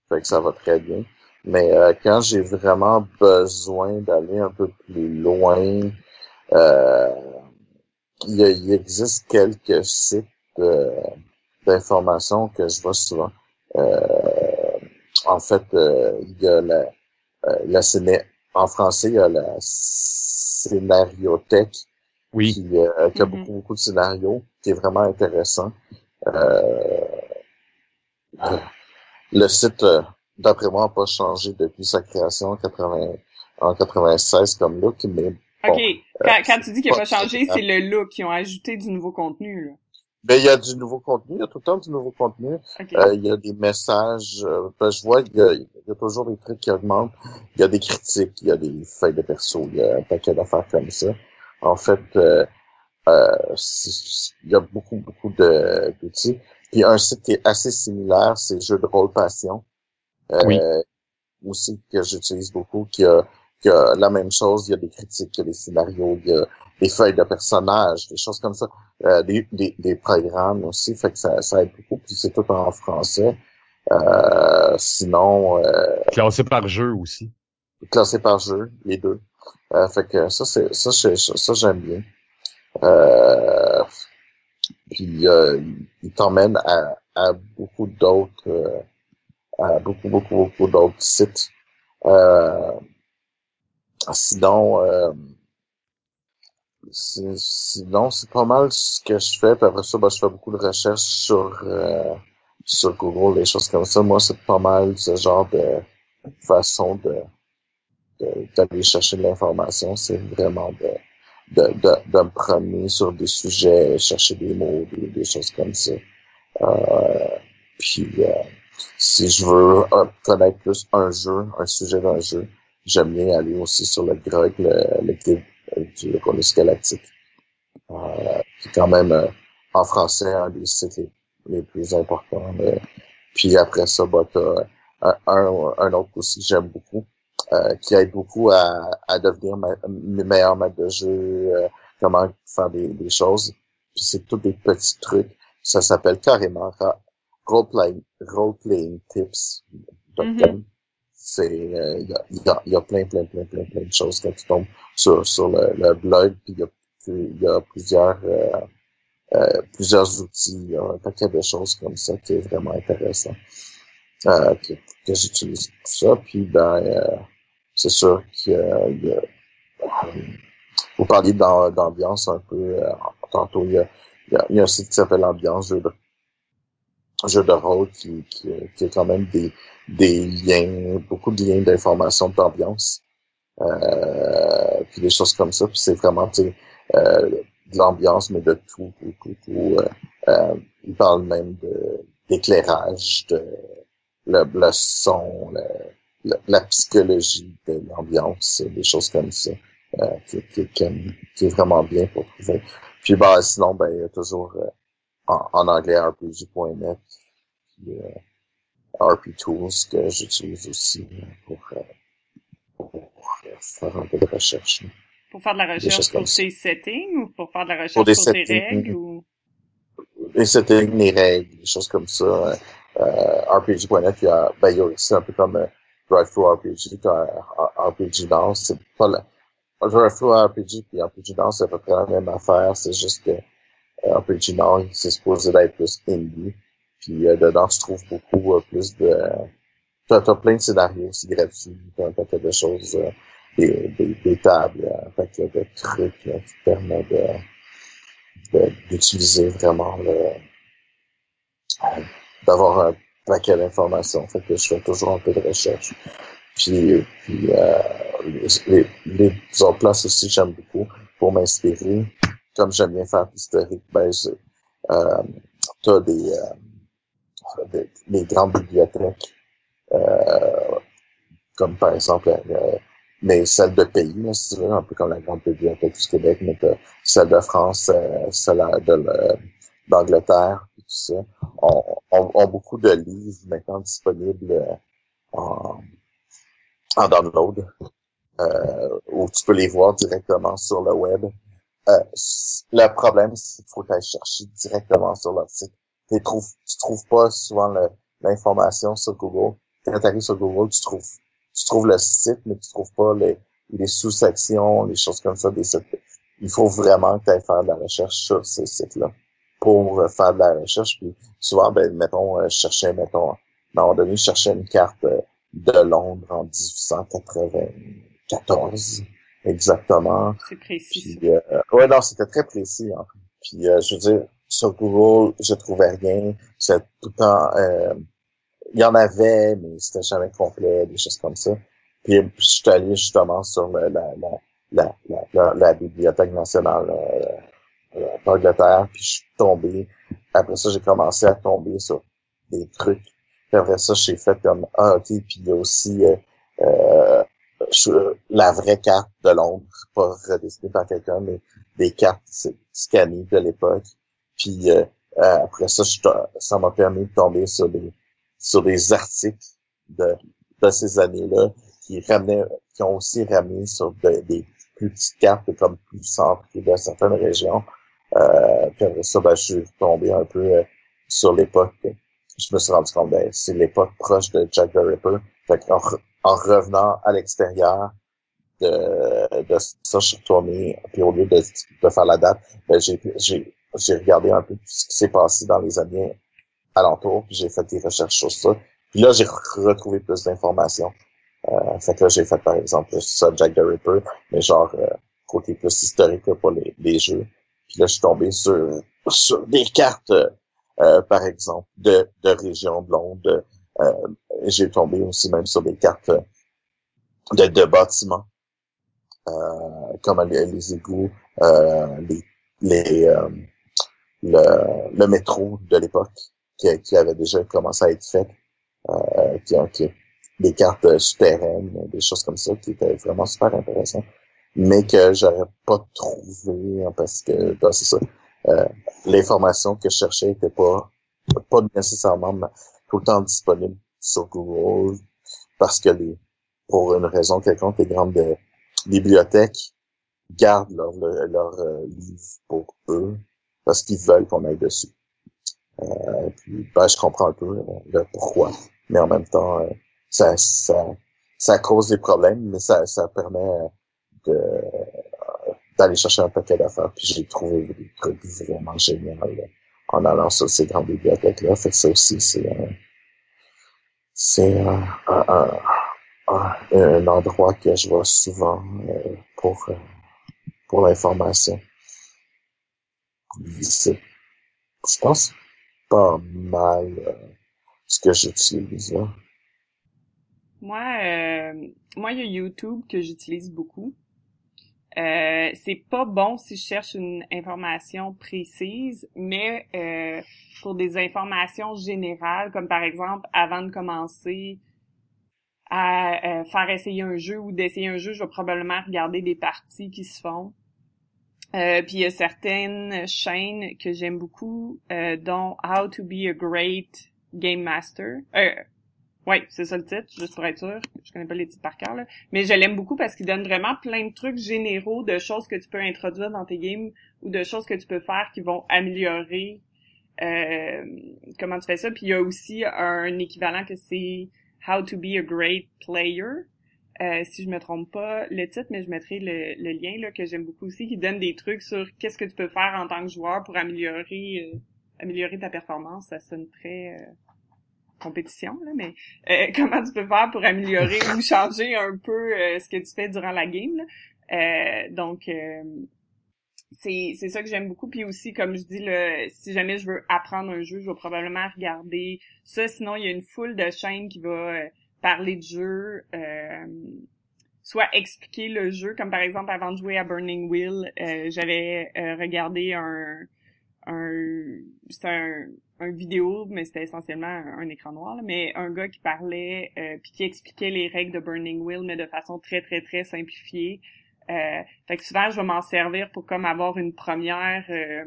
Fait que ça va très bien. Mais euh, quand j'ai vraiment besoin d'aller un peu plus loin, euh, il, y a- il existe quelques sites euh, d'information que je vois souvent. Euh, en fait, euh, il y a la, euh, la ciné- en français, il y a la scénariothèque Oui. qui, euh, qui a Mhm. beaucoup, beaucoup de scénarios, qui est vraiment intéressant. Euh, euh, le site, euh, d'après moi, n'a pas changé depuis sa création en, 80, en 96 comme look, mais Ok, quand, quand tu dis qu'il a pas- pas changé, c'est le look. Ils ont ajouté du nouveau contenu, là. Mais il y a du nouveau contenu, il y a tout le temps du nouveau contenu. Euh, il y a des messages, euh, ben, je vois, il y, a, il y a toujours des trucs qui augmentent. Il y a des critiques, il y a des feuilles de perso, il y a un paquet d'affaires comme ça. En fait, euh, euh, il y a beaucoup, beaucoup de- d'outils. Puis un site qui est assez similaire, c'est Jeux de rôle passion. Euh, Oui. Aussi que j'utilise beaucoup, qui a, qui a la même chose. Il y a des critiques, il y a des scénarios, il y a des feuilles de personnages, des choses comme ça. Euh, des, des, des programmes aussi, fait que ça, ça aide beaucoup. Puis c'est tout en français. Euh, sinon, euh, Classé par jeu aussi. classé par jeu, les deux. Euh, fait que ça, c'est ça, ça, j'aime bien. Euh, puis euh, il t'emmène à, à beaucoup d'autres, euh, à beaucoup, beaucoup, beaucoup d'autres sites. Euh, sinon, euh, sinon, c'est pas mal ce que je fais. Puis après ça, ben, je fais beaucoup de recherches sur euh, sur Google, des choses comme ça. Moi, c'est pas mal ce genre de façon de d'aller chercher de l'information. C'est vraiment de, de, de, me promener sur des sujets, chercher des mots, des, choses comme ça. Euh, puis euh, si je veux connaître plus un jeu, un sujet d'un jeu, j'aime bien aller aussi sur le GROG, le, le guide du Rolus Galactique. Euh, qui quand même euh, en français un des sites les, plus importants. puis après ça, bah, t'as un, un, autre aussi que j'aime beaucoup, euh, qui aide beaucoup à, à devenir mes meilleur maître de jeu, euh, comment faire des, des choses. Puis c'est tous des petits trucs. Ça s'appelle carrément role -playing tips. Mm-hmm. C'est il y, a, y, y, a, plein plein plein plein plein de choses quand tu tombes sur sur le, le blog. Il y a, y a plusieurs euh, euh, plusieurs outils, il y a un paquet de choses comme ça qui est vraiment intéressant. Euh, que, que j'utilise tout ça. Puis ben euh, c'est sûr a vous parliez d'ambiance un peu tantôt. Il y, a, il y a, un site qui s'appelle Ambiance jeu de rôle qui, qui, qui a quand même des, des liens, beaucoup de liens d'information d'ambiance. Euh, puis des choses comme ça. Puis c'est vraiment euh, de l'ambiance, mais de tout, tout, tout, tout. Euh, euh il parle même d'éclairage, de le, le son, le, la psychologie de l'ambiance, des choses comme ça, euh, qui, qui, qui, est vraiment bien pour trouver. Puis bah sinon, ben il y a toujours euh, en, en, anglais rpg.net, puis euh, RP Tools que j'utilise aussi pour, pour, faire un peu de recherche. Pour faire de la recherche pour tes settings ou pour faire de la recherche pour, tes règles ou? Les settings, les règles, des choses comme ça. Euh, RPG.net, il y a, ben, il y a aussi un peu comme euh, Drive-Thru RPG, RPG Dance, c'est pas la, Drive-Thru RPG puis RPG Dance, c'est à peu près la même affaire, c'est juste que euh, RPG Dance, c'est supposé d'être plus indie. Puis euh, dedans, tu trouves beaucoup euh, plus de... T'as as plein de scénarios aussi gratuits, t'as un paquet de choses, euh, des, des, des, tables, un paquet de trucs là, qui permettent de d'utiliser vraiment le d'avoir un paquet d'informations. Fait que je fais toujours un peu de recherche. Puis, puis euh, les, les, autres places aussi, j'aime beaucoup pour m'inspirer. Comme j'aime bien faire l'historique, ben, euh, t'as des, euh, des, des, grandes bibliothèques, euh, comme par exemple euh, mais celle de pays, si tu veux, un peu comme la grande bibliothèque du Québec, mais celle de France, euh, celle de d'Angleterre, tout ça, ont, ont, beaucoup de livres maintenant disponibles euh, en, en download, euh, où tu peux les voir directement sur le web. Euh, le problème, c'est qu'il faut aller chercher directement sur leur site. Tu trouves, tu trouves pas souvent l'information sur Google. Quand tu arrives sur Google, tu trouves tu trouves le site, mais tu trouves pas les, sous-sections, les choses comme ça. Il faut vraiment que tu ailles faire de la recherche sur ces sites-là pour euh, faire de la recherche. Puis souvent, ben, mettons, euh, je cherchais, mettons, à un moment donné, je cherchais une carte de Londres en 1894, exactement. C'est précis. Puis, ouais, non, c'était très précis. Hein. Puis, je veux dire, sur Google, je trouvais rien. C'est tout le temps il y en avait, mais c'était jamais complet, des choses comme ça. Puis je suis allé justement sur la, la, la, la, la Bibliothèque nationale euh, euh, d'Angleterre, puis je suis tombé. Après ça, j'ai commencé à tomber sur des trucs. Puis après ça, j'ai fait comme ah ok, puis il y a aussi euh, euh la vraie carte de Londres, pas redessinée par quelqu'un, mais des cartes scannées de l'époque. Puis euh, après ça, ça m'a permis de tomber sur des sur des articles de, de ces années-là qui ramenaient, qui ont aussi ramené sur des plus petites cartes comme plus centrées de certaines régions. Euh, puis après ça, ben, je suis tombé un peu euh, sur l'époque. Je me suis rendu compte, ben, c'est l'époque proche de Jack the Ripper. Fait en, en revenant à l'extérieur de, de ça, je suis retourné, puis au lieu de, de faire la date, ben, j'ai, regardé un peu tout ce qui s'est passé dans les années alentour, puis j'ai fait des recherches sur ça. Puis là, j'ai retrouvé plus d'informations. Euh, fait que là, j'ai fait, par exemple, ça, Jack the Ripper, mais genre, euh, côté plus historique pour les, les, jeux. Puis là, je suis tombé sur, sur des cartes, euh, par exemple, de, de régions blondes. Euh, j'ai tombé aussi même sur des cartes de, de bâtiments, euh, comme les, égouts, euh, les, les le, le métro de l'époque qui, qui, avait déjà commencé à être fait, euh, qui, qui, des cartes souterraines, des choses comme ça, qui étaient vraiment super intéressantes, mais que j'aurais pas trouvé hein, parce que ben, c'est ça. Euh, l'information que je cherchais était pas pas nécessairement tout le temps disponible sur Google parce que les pour une raison quelconque les grandes bibliothèques gardent leur leur, euh, livre pour eux parce qu'ils veulent qu'on aille dessus. Euh, puis ben, je comprends un peu le pourquoi, mais en même temps ça, ça, ça cause des problèmes, mais ça, ça permet de d'aller chercher un paquet d'affaires. Puis j'ai trouvé des trucs vraiment géniaux en allant sur ces grandes bibliothèques-là. Fait que ça aussi, c'est c'est un, un, un, endroit que je vois souvent euh, pour euh, pour l'information. C'est, je pense, pas mal euh, ce que j'utilise là. Moi, euh, moi, il y a YouTube que j'utilise beaucoup. Euh, c'est pas bon si je cherche une information précise, mais euh, pour des informations générales, comme par exemple, avant de commencer à euh, faire essayer un jeu ou d'essayer un jeu, je vais probablement regarder des parties qui se font. Euh, puis il y a certaines chaînes que j'aime beaucoup, dont How to be a Great Game Master. Oui, c'est ça le titre, juste pour être sûr. Je connais pas les titres par cœur, là. Mais je l'aime beaucoup parce qu'il donne vraiment plein de trucs généraux de choses que tu peux introduire dans tes games ou de choses que tu peux faire qui vont améliorer euh, comment tu fais ça. Puis il y a aussi un équivalent que c'est How to be a great player. Euh, si je me trompe pas le titre, mais je mettrai le, lien là que j'aime beaucoup aussi, qui donne des trucs sur qu'est-ce que tu peux faire en tant que joueur pour améliorer euh, améliorer ta performance. Ça sonne très euh, compétition, là, mais euh, comment tu peux faire pour améliorer ou changer un peu euh, ce que tu fais durant la game. Là? Euh, donc c'est c'est ça que j'aime beaucoup. Puis aussi, comme je dis, le, si jamais je veux apprendre un jeu, je vais probablement regarder ça. Sinon, il y a une foule de chaînes qui va parler de jeu. soit expliquer le jeu, comme par exemple avant de jouer à Burning Wheel, j'avais regardé un, un c'était un, un vidéo, mais c'était essentiellement un, écran noir, mais un gars qui parlait euh, puis qui expliquait les règles de Burning Wheel, mais de façon très très très simplifiée. Euh, fait que souvent je vais m'en servir pour comme avoir une première euh,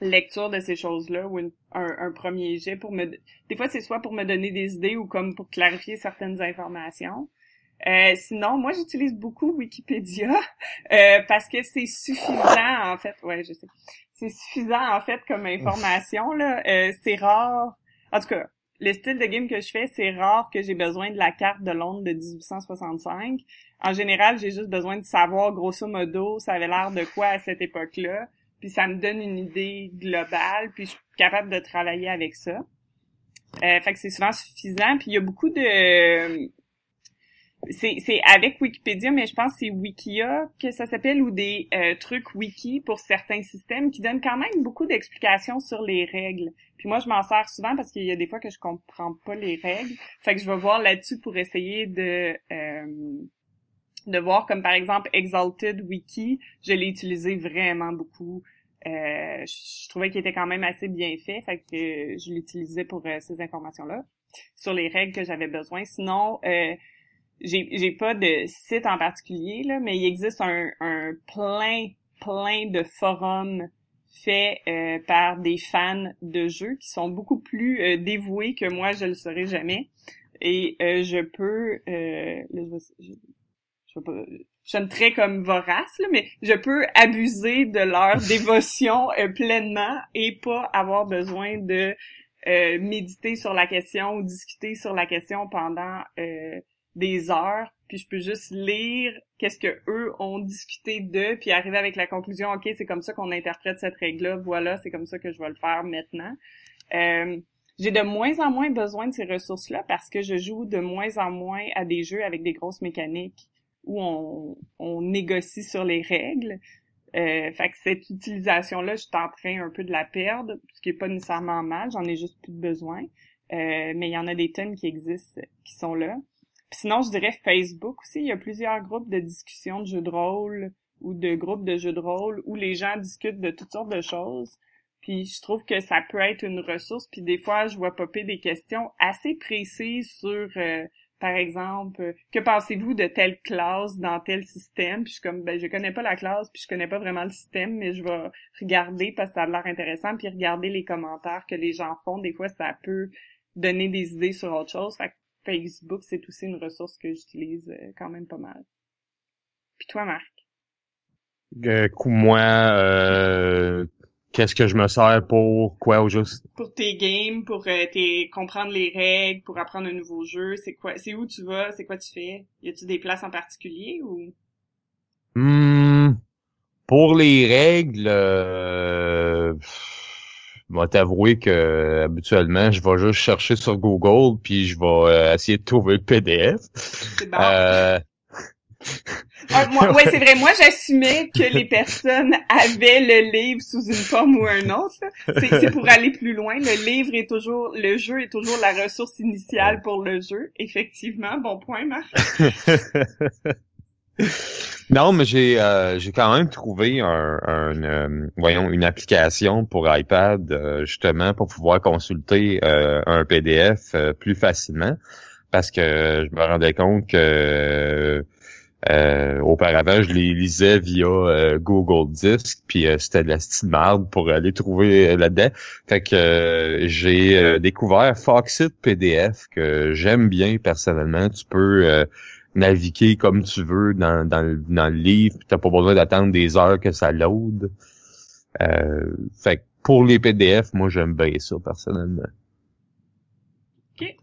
lecture de ces choses-là ou un, un, premier jet pour me des fois c'est soit pour me donner des idées ou comme pour clarifier certaines informations. Euh, sinon, moi j'utilise beaucoup Wikipédia euh, parce que c'est suffisant en fait. Ouais, je sais c'est suffisant en fait comme information là. Euh, c'est rare. En tout cas, le style de game que je fais, c'est rare que j'ai besoin de la carte de Londres de 1865. En général, j'ai juste besoin de savoir grosso modo ça avait l'air de quoi à cette époque-là, puis ça me donne une idée globale, puis je suis capable de travailler avec ça. Euh, fait que c'est souvent suffisant. Puis il y a beaucoup de c'est avec Wikipédia, mais je pense que c'est Wikia que ça s'appelle ou des euh, trucs wiki pour certains systèmes qui donnent quand même beaucoup d'explications sur les règles. Puis moi, je m'en sers souvent parce qu'il y a des fois que je comprends pas les règles. Fait que je vais voir là-dessus pour essayer de euh, de voir comme par exemple Exalted Wiki, je l'ai utilisé vraiment beaucoup. Euh, je trouvais qu'il était quand même assez bien fait, fait que je l'utilisais pour ces informations-là sur les règles que j'avais besoin. Sinon, j'ai j'ai pas de site en particulier là, mais il existe un, un plein plein de forums faits euh, par des fans de jeux qui sont beaucoup plus euh, dévoués que moi je le serai jamais. Et euh, je peux euh, je, je, je, pas, je très comme vorace là, mais je peux abuser de leur dévotion pleinement et pas avoir besoin de méditer sur la question ou discuter sur la question pendant des heures, puis je peux juste lire qu'est-ce que eux ont discuté d'eux, puis arriver avec la conclusion, ok, c'est comme ça qu'on interprète cette règle-là, voilà, c'est comme ça que je vais le faire maintenant. Euh, j'ai de moins en moins besoin de ces ressources-là parce que je joue de moins en moins à des jeux avec des grosses mécaniques où on, négocie sur les règles. Euh, fait que cette utilisation-là, je suis en train un peu de la perdre, ce qui est pas nécessairement mal, j'en ai juste plus besoin. Euh, mais il y en a des tonnes qui existent, qui sont là. Sinon, je dirais Facebook aussi. Il y a plusieurs groupes de discussion de jeux de rôle ou de groupes de jeux de rôle où les gens discutent de toutes sortes de choses. Puis je trouve que ça peut être une ressource. Puis des fois, je vois popper des questions assez précises sur euh, par exemple, euh, que pensez-vous de telle classe dans tel système? Puis je suis comme, ben, je connais pas la classe, puis je connais pas vraiment le système, mais je vais regarder parce que ça a l'air intéressant, puis regarder les commentaires que les gens font. Des fois, ça peut donner des idées sur autre chose. Facebook, c'est aussi une ressource que j'utilise euh, quand même pas mal. Puis toi, Marc? Euh, moi, euh, Qu'est-ce que je me sers pour quoi au juste? Pour tes games, pour euh, tes comprendre les règles, pour apprendre un nouveau jeu, c'est quoi c'est où tu vas, c'est quoi tu fais? Y a-tu des places en particulier ou? Hmm, pour les règles euh, je vais t'avouer que habituellement, je vais juste chercher sur Google puis je vais euh, essayer de trouver le PDF. C'est bon. Euh, ah, moi, ouais, c'est vrai. Moi, j'assumais que les personnes avaient le livre sous une forme ou un autre. C'est pour aller plus loin. Le livre est toujours, le jeu est toujours la ressource initiale pour le jeu. Effectivement, bon point, Marc. non, mais j'ai euh, j'ai quand même trouvé un, euh, voyons une application pour iPad euh, justement pour pouvoir consulter un PDF plus facilement parce que je me rendais compte que euh, auparavant, je les lisais via euh, Google Disc, puis euh, c'était de la style pour aller trouver là-dedans. Fait que j'ai découvert Foxit PDF que j'aime bien personnellement. Tu peux naviguer comme tu veux dans, dans, le, dans le livre, t'as pas besoin d'attendre des heures que ça load. fait que pour les PDF, moi j'aime bien ça personnellement. Okay.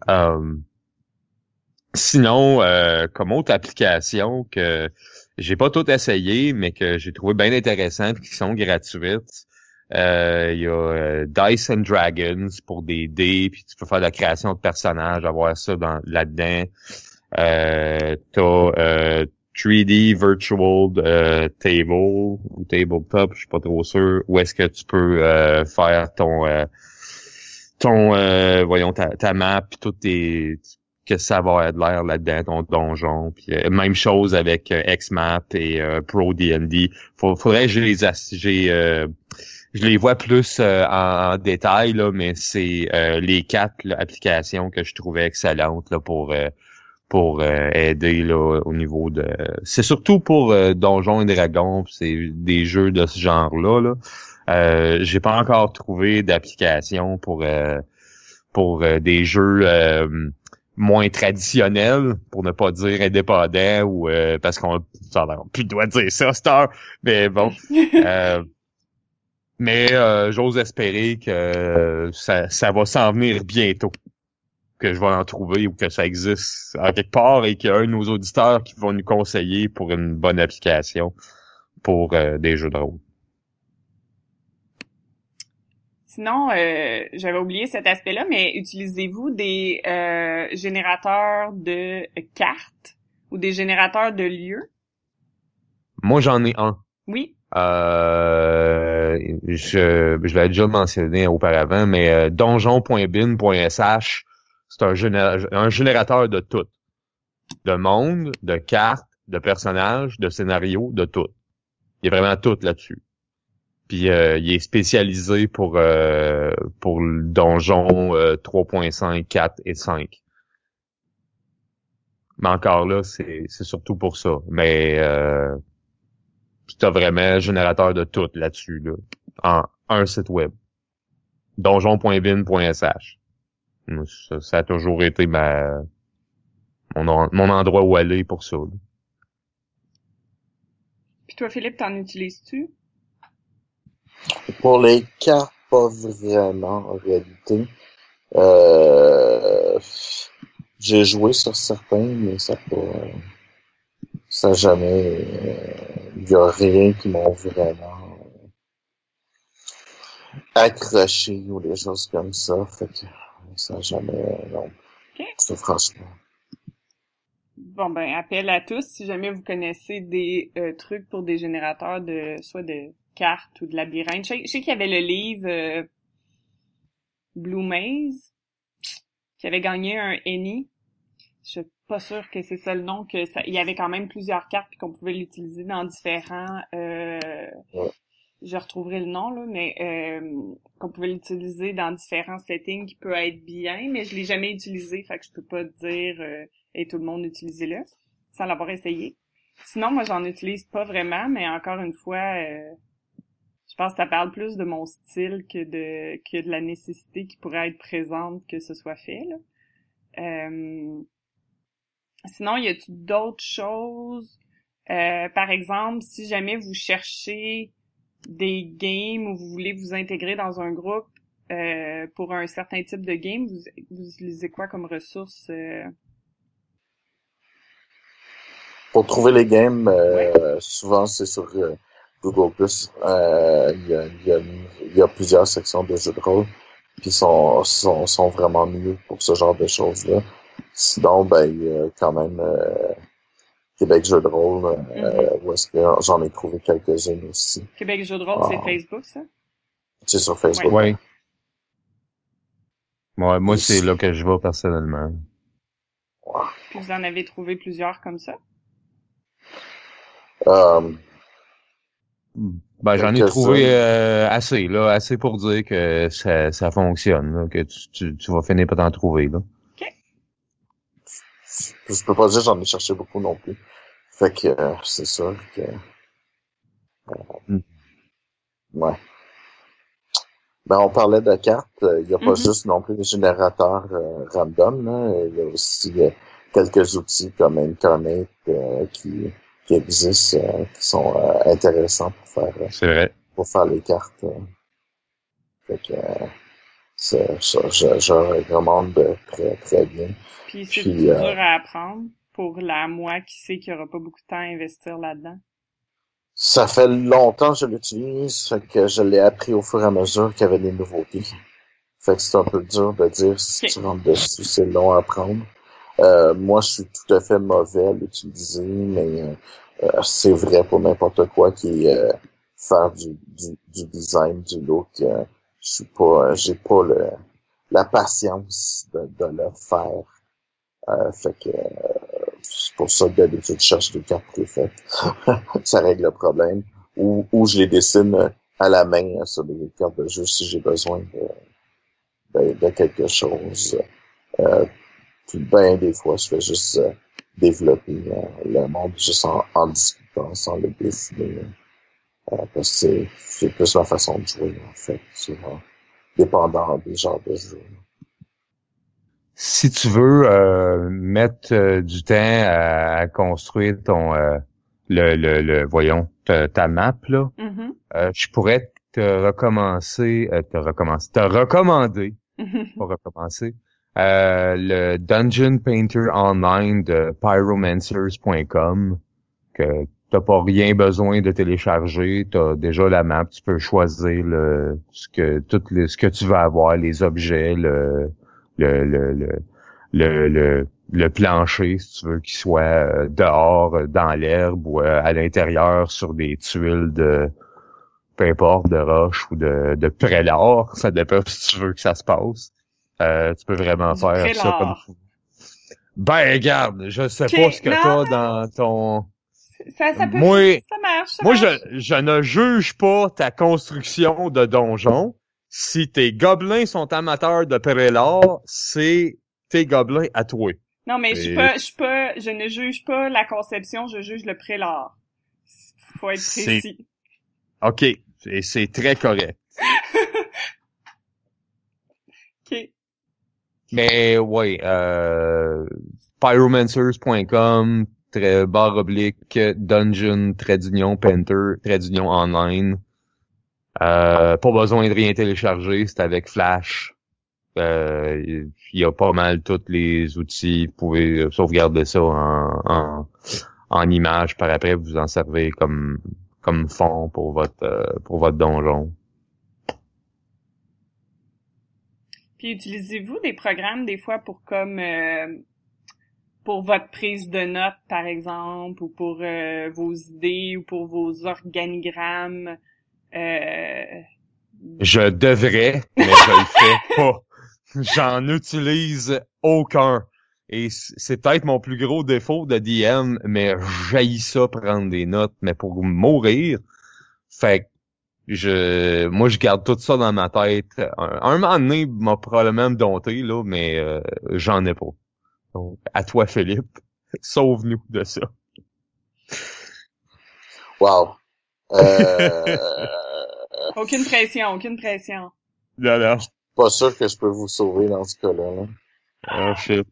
Sinon, euh, comme autre application que j'ai pas tout essayé, mais que j'ai trouvé bien intéressantes, qui sont gratuites. Euh, il y a euh, Dice and Dragons pour des dés, puis tu peux faire la création de personnages, avoir ça dans là-dedans. Euh, t'as 3D Virtual Table ou Tabletop, je suis pas trop sûr, où est-ce que tu peux faire ton ton voyons ta, ta map, puis toutes tes que ça va être l'air là-dedans, ton donjon. Puis, euh, même chose avec euh, XMAP et euh, Pro D&D. faudrait que je les j'ai je les vois plus en, détail là, mais c'est les quatre applications que je trouvais excellentes là, pour pour aider là au niveau de. C'est surtout pour Donjons et Dragons, c'est des jeux de ce genre-là. Là. Euh, j'ai pas encore trouvé d'application pour pour des jeux moins traditionnel, pour ne pas dire indépendant ou euh, parce qu'on plus doit dire ça, Star. Mais bon. Euh, mais euh, j'ose espérer que ça, ça va s'en venir bientôt. Que je vais en trouver ou que ça existe en quelque part et qu'il y a un de nos auditeurs qui va nous conseiller pour une bonne application pour des jeux de rôle. Sinon, euh, j'avais oublié cet aspect-là, mais utilisez-vous des euh, générateurs de cartes ou des générateurs de lieux? Moi, j'en ai un. Oui. Euh, je je l'ai déjà mentionné auparavant, mais euh, donjon.bin.sh, c'est un, générateur de tout. De monde, de cartes, de personnages, de scénarios, de tout. Il a vraiment tout là-dessus. Puis euh, il est spécialisé pour euh, pour le donjon 3.5, euh, 4 et 5. Mais encore là, c'est surtout pour ça. Mais euh, tu as vraiment un générateur de tout là-dessus, là, en un site web. donjon.bin.sh. Ça, ça, a toujours été ma mon, mon endroit où aller pour ça. Puis toi, Philippe, t'en utilises-tu? Pour les cas, pas vraiment en réalité. Euh, j'ai joué sur certains, mais ça pas. Ça jamais. Il y a rien qui m'ont vraiment accroché ou des choses comme ça. Fait que ça jamais. Non. Okay. C'est franchement. Bon ben appel à tous si jamais vous connaissez des euh, trucs pour des générateurs de soit de cartes ou de labyrinthes. Je sais, qu'il y avait le livre euh, Blue Maze qui avait gagné un Ennie. Je suis pas sûre que c'est ça le nom que ça. Il y avait quand même plusieurs cartes qu'on pouvait l'utiliser dans différents. Euh, je retrouverai le nom là, mais euh, qu'on pouvait l'utiliser dans différents settings qui peut être bien, mais je l'ai jamais utilisé, fait que je peux pas dire euh, et tout le monde utilisez-le sans l'avoir essayé. Sinon, moi j'en utilise pas vraiment, mais encore une fois, euh, je pense que ça parle plus de mon style que de que de la nécessité qui pourrait être présente que ce soit fait. Là. Euh, sinon, y a-t-il d'autres choses? Euh, par exemple, si jamais vous cherchez des games où vous voulez vous intégrer dans un groupe euh, pour un certain type de game, vous, vous utilisez quoi comme ressource? Euh? Pour trouver les games, euh, souvent c'est sur euh, Google+. Euh, il y, a, y, a, y, a, plusieurs sections de jeux de rôle qui sont, sont, sont vraiment mieux pour ce genre de choses-là. Sinon, ben, il y a quand même Québec Jeux de rôle, euh, mm-hmm. où est-ce que j'en ai trouvé quelques-unes aussi. Québec Jeux de rôle, c'est ah. Facebook, ça? C'est sur Facebook. Oui. Ouais, moi, c'est là que je vais personnellement. Puis vous en avez trouvé plusieurs comme ça? Euh, ben, j'en ai trouvé euh, assez, là, assez pour dire que ça, ça fonctionne, là, que tu, tu, tu vas finir par t'en trouver, là. Je peux pas dire j'en ai cherché beaucoup non plus. Fait que euh, c'est sûr que. Euh, ouais. Ben, on parlait de cartes. Il n'y a pas mm-hmm. juste non plus des générateurs euh, random. Il y a aussi quelques outils comme Internet qui, qui existent, qui sont intéressants pour faire, vrai. pour faire les cartes. Fait que ça, je, je recommande très, très bien. Puis c'est dur à apprendre pour la moi qui sait qu'il n'y aura pas beaucoup de temps à investir là-dedans? Ça fait longtemps que je l'utilise, fait que je l'ai appris au fur et à mesure qu'il y avait des nouveautés. Fait que c'est un peu dur de dire si tu rentres dessus, c'est long à apprendre. Euh, moi, je suis tout à fait mauvais à l'utiliser, mais euh, euh c'est vrai pour n'importe quoi qui est euh, faire du, du, du, design, du look. Euh, je suis pas, j'ai pas le, la patience de, de le faire. fait que c'est pour ça que d'habitude, je cherche des cartes préfaites. ça règle le problème. Ou, ou je les dessine à la main sur des cartes de jeu si j'ai besoin de, de, quelque chose. Euh, puis ben des fois, je fais juste euh, développer euh, le monde juste en, en, discutant sans le dessiner. Euh, parce que c'est plus ma façon de jouer, en fait, souvent, dépendant des genres de jeux si tu veux euh, mettre euh, du temps à, construire ton euh, le, le, le, voyons ta, map là, mm-hmm. je pourrais te recommencer te recommencer te recommander pour recommencer le Dungeon Painter Online de pyromancers.com que t'as pas rien besoin de télécharger, t'as déjà la map, tu peux choisir le ce que tout ce que tu vas avoir, les objets, le le, le, le, le, le, plancher, si tu veux, qu'il soit euh, dehors, euh, dans l'herbe ou euh, à l'intérieur sur des tuiles de peu importe, de roche ou de, de prélard. Ça dépend si tu veux que ça se passe. tu peux vraiment faire ça comme Ben regarde, je sais pas ce que t'as dans ton. Ça, ça peut moi, ça marche. moi, Je, je ne juge pas ta construction de donjon si tes gobelins sont amateurs de Prélard, c'est tes gobelins à toi. Non, mais je peux, je peux, je ne juge pas la conception, je juge le Prélard. Faut être précis. OK. Et c'est très correct. OK. Mais ouais, euh, pyromancers.com, très barre oblique, dungeon, trait d'union, painter, trait d'union online. Euh, pas besoin de rien télécharger, c'est avec Flash. Euh, il y a pas mal tous les outils. Vous pouvez sauvegarder ça en, en, en image par après, vous en servez comme comme fond pour votre euh, pour votre donjon. Puis utilisez-vous des programmes des fois pour comme pour votre prise de notes, par exemple, ou pour euh, vos idées, ou pour vos organigrammes. Euh... Je devrais, mais je le fais pas. J'en utilise aucun. Et c'est peut-être mon plus gros défaut de DM, mais j'haïs ça prendre des notes, mais pour mourir. Fait que je moi je garde tout ça dans ma tête. Un, un moment donné m'a probablement me dompté, là, mais euh, j'en ai pas. Donc, à toi, Philippe, sauve-nous de ça. Wow. Euh... aucune pression, aucune pression. Non, non. Pas sûr que je peux vous sauver dans ce cas-là. Là. Oh shit.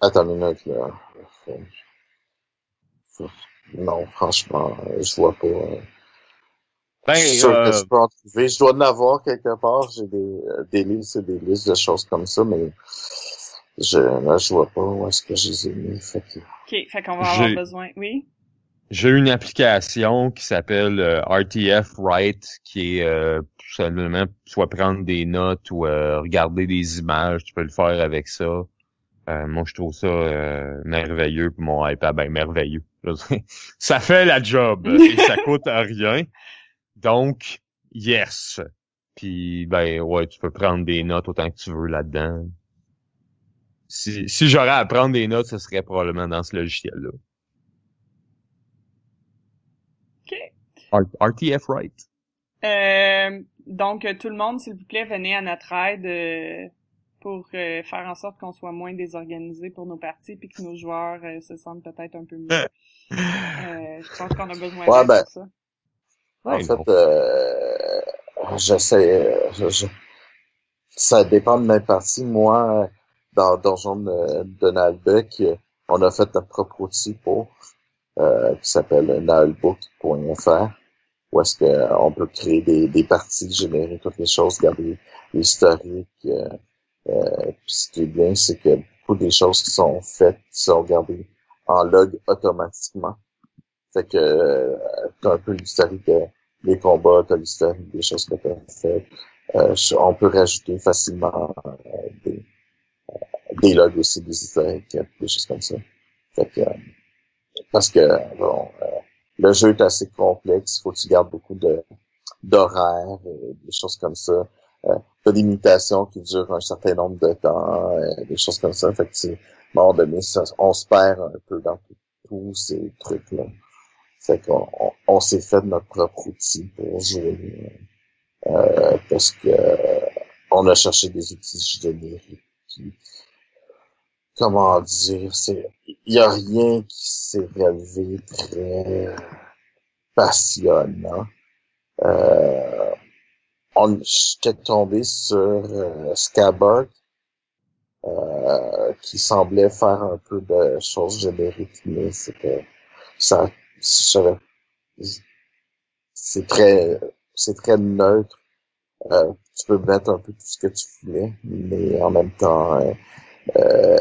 Attends une minute, là. Non, franchement, je vois pas. Euh, ben, je suis sûr euh... que je peux en trouver. Je dois en avoir quelque part. J'ai des, des listes et des listes de choses comme ça, mais je, là, je vois pas où est-ce que je les ai mis. Fait que... OK, fait qu'on va avoir besoin. Oui? J'ai une application qui s'appelle euh, RTF Write, qui est euh, seulement soit prendre des notes ou euh, regarder des images. Tu peux le faire avec ça. Euh, moi, je trouve ça euh, merveilleux pour mon iPad. Ben, merveilleux. ça fait la job et ça coûte rien. Donc, yes. Puis, ben, ouais, tu peux prendre des notes autant que tu veux là-dedans. Si, si j'aurais à prendre des notes, ce serait probablement dans ce logiciel-là. OK. RTF Right. Euh, donc, tout le monde, s'il vous plaît, venez à notre aide euh, pour euh, faire en sorte qu'on soit moins désorganisé pour nos parties puis que nos joueurs euh, se sentent peut-être un peu mieux. Euh, je pense qu'on a besoin ouais, d'aide ben, ça. En fait, bon. euh, j'essaie. Je, je- ça dépend de mes parties. Moi, dans Donjon de, Nalbec, on a fait notre propre outil pour euh, qui s'appelle nalbook.fr où est-ce que on peut créer des, des parties, générer toutes les choses, garder l'historique. Euh, euh, puis ce qui est bien, c'est que beaucoup des choses qui sont faites sont gardées en log automatiquement. Fait que euh, t'as un peu l'historique de- des combats, t'as l'historique des choses que t'as faites. Euh, on peut rajouter facilement euh, des, euh, des logs aussi, des historiques, des choses comme ça. Fait que, euh, parce que bon, euh, le jeu est assez complexe, faut que tu gardes beaucoup de d'horaires des choses comme ça. Euh, t'as des mutations qui durent un certain nombre de temps, euh, des choses comme ça. Fait que on se perd un peu dans tous ces trucs-là. Fait qu'on on, s'est fait notre propre outil pour jouer. Euh, parce que on a cherché des outils génériques. Comment dire, c'est il y a rien qui s'est révélé très passionnant. Euh, on j'étais tombé sur euh, Scabbard euh, qui semblait faire un peu de choses génériques, mais c'était ça je- c'est très c'est très neutre. Euh, tu peux mettre un peu tout ce que tu voulais, mais en même temps, euh, euh,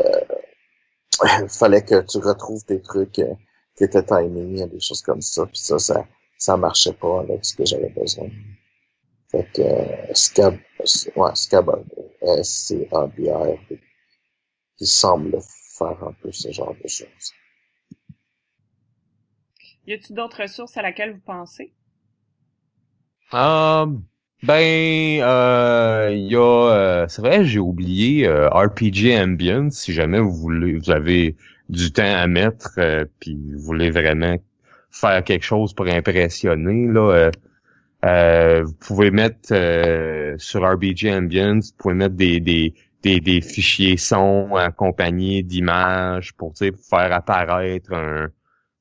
fallait que tu retrouves des trucs euh, qui étaient timés, des choses comme ça, puis ça, ça, ça marchait pas avec ce que j'avais besoin. Fait que euh, Scab, ouais, Scabbard, S-C-A-B-R, qui semble faire un peu ce genre de choses. Y a-t-il d'autres ressources à laquelle vous pensez? Euh, ben, euh, y a, euh, c'est vrai, j'ai oublié euh, RPG Ambience. Si jamais vous voulez, vous avez du temps à mettre, euh, puis vous voulez vraiment faire quelque chose pour impressionner, là, euh, euh, vous pouvez mettre sur RPG Ambience, vous pouvez mettre des des des, des fichiers son accompagnés d'images pour, faire apparaître un,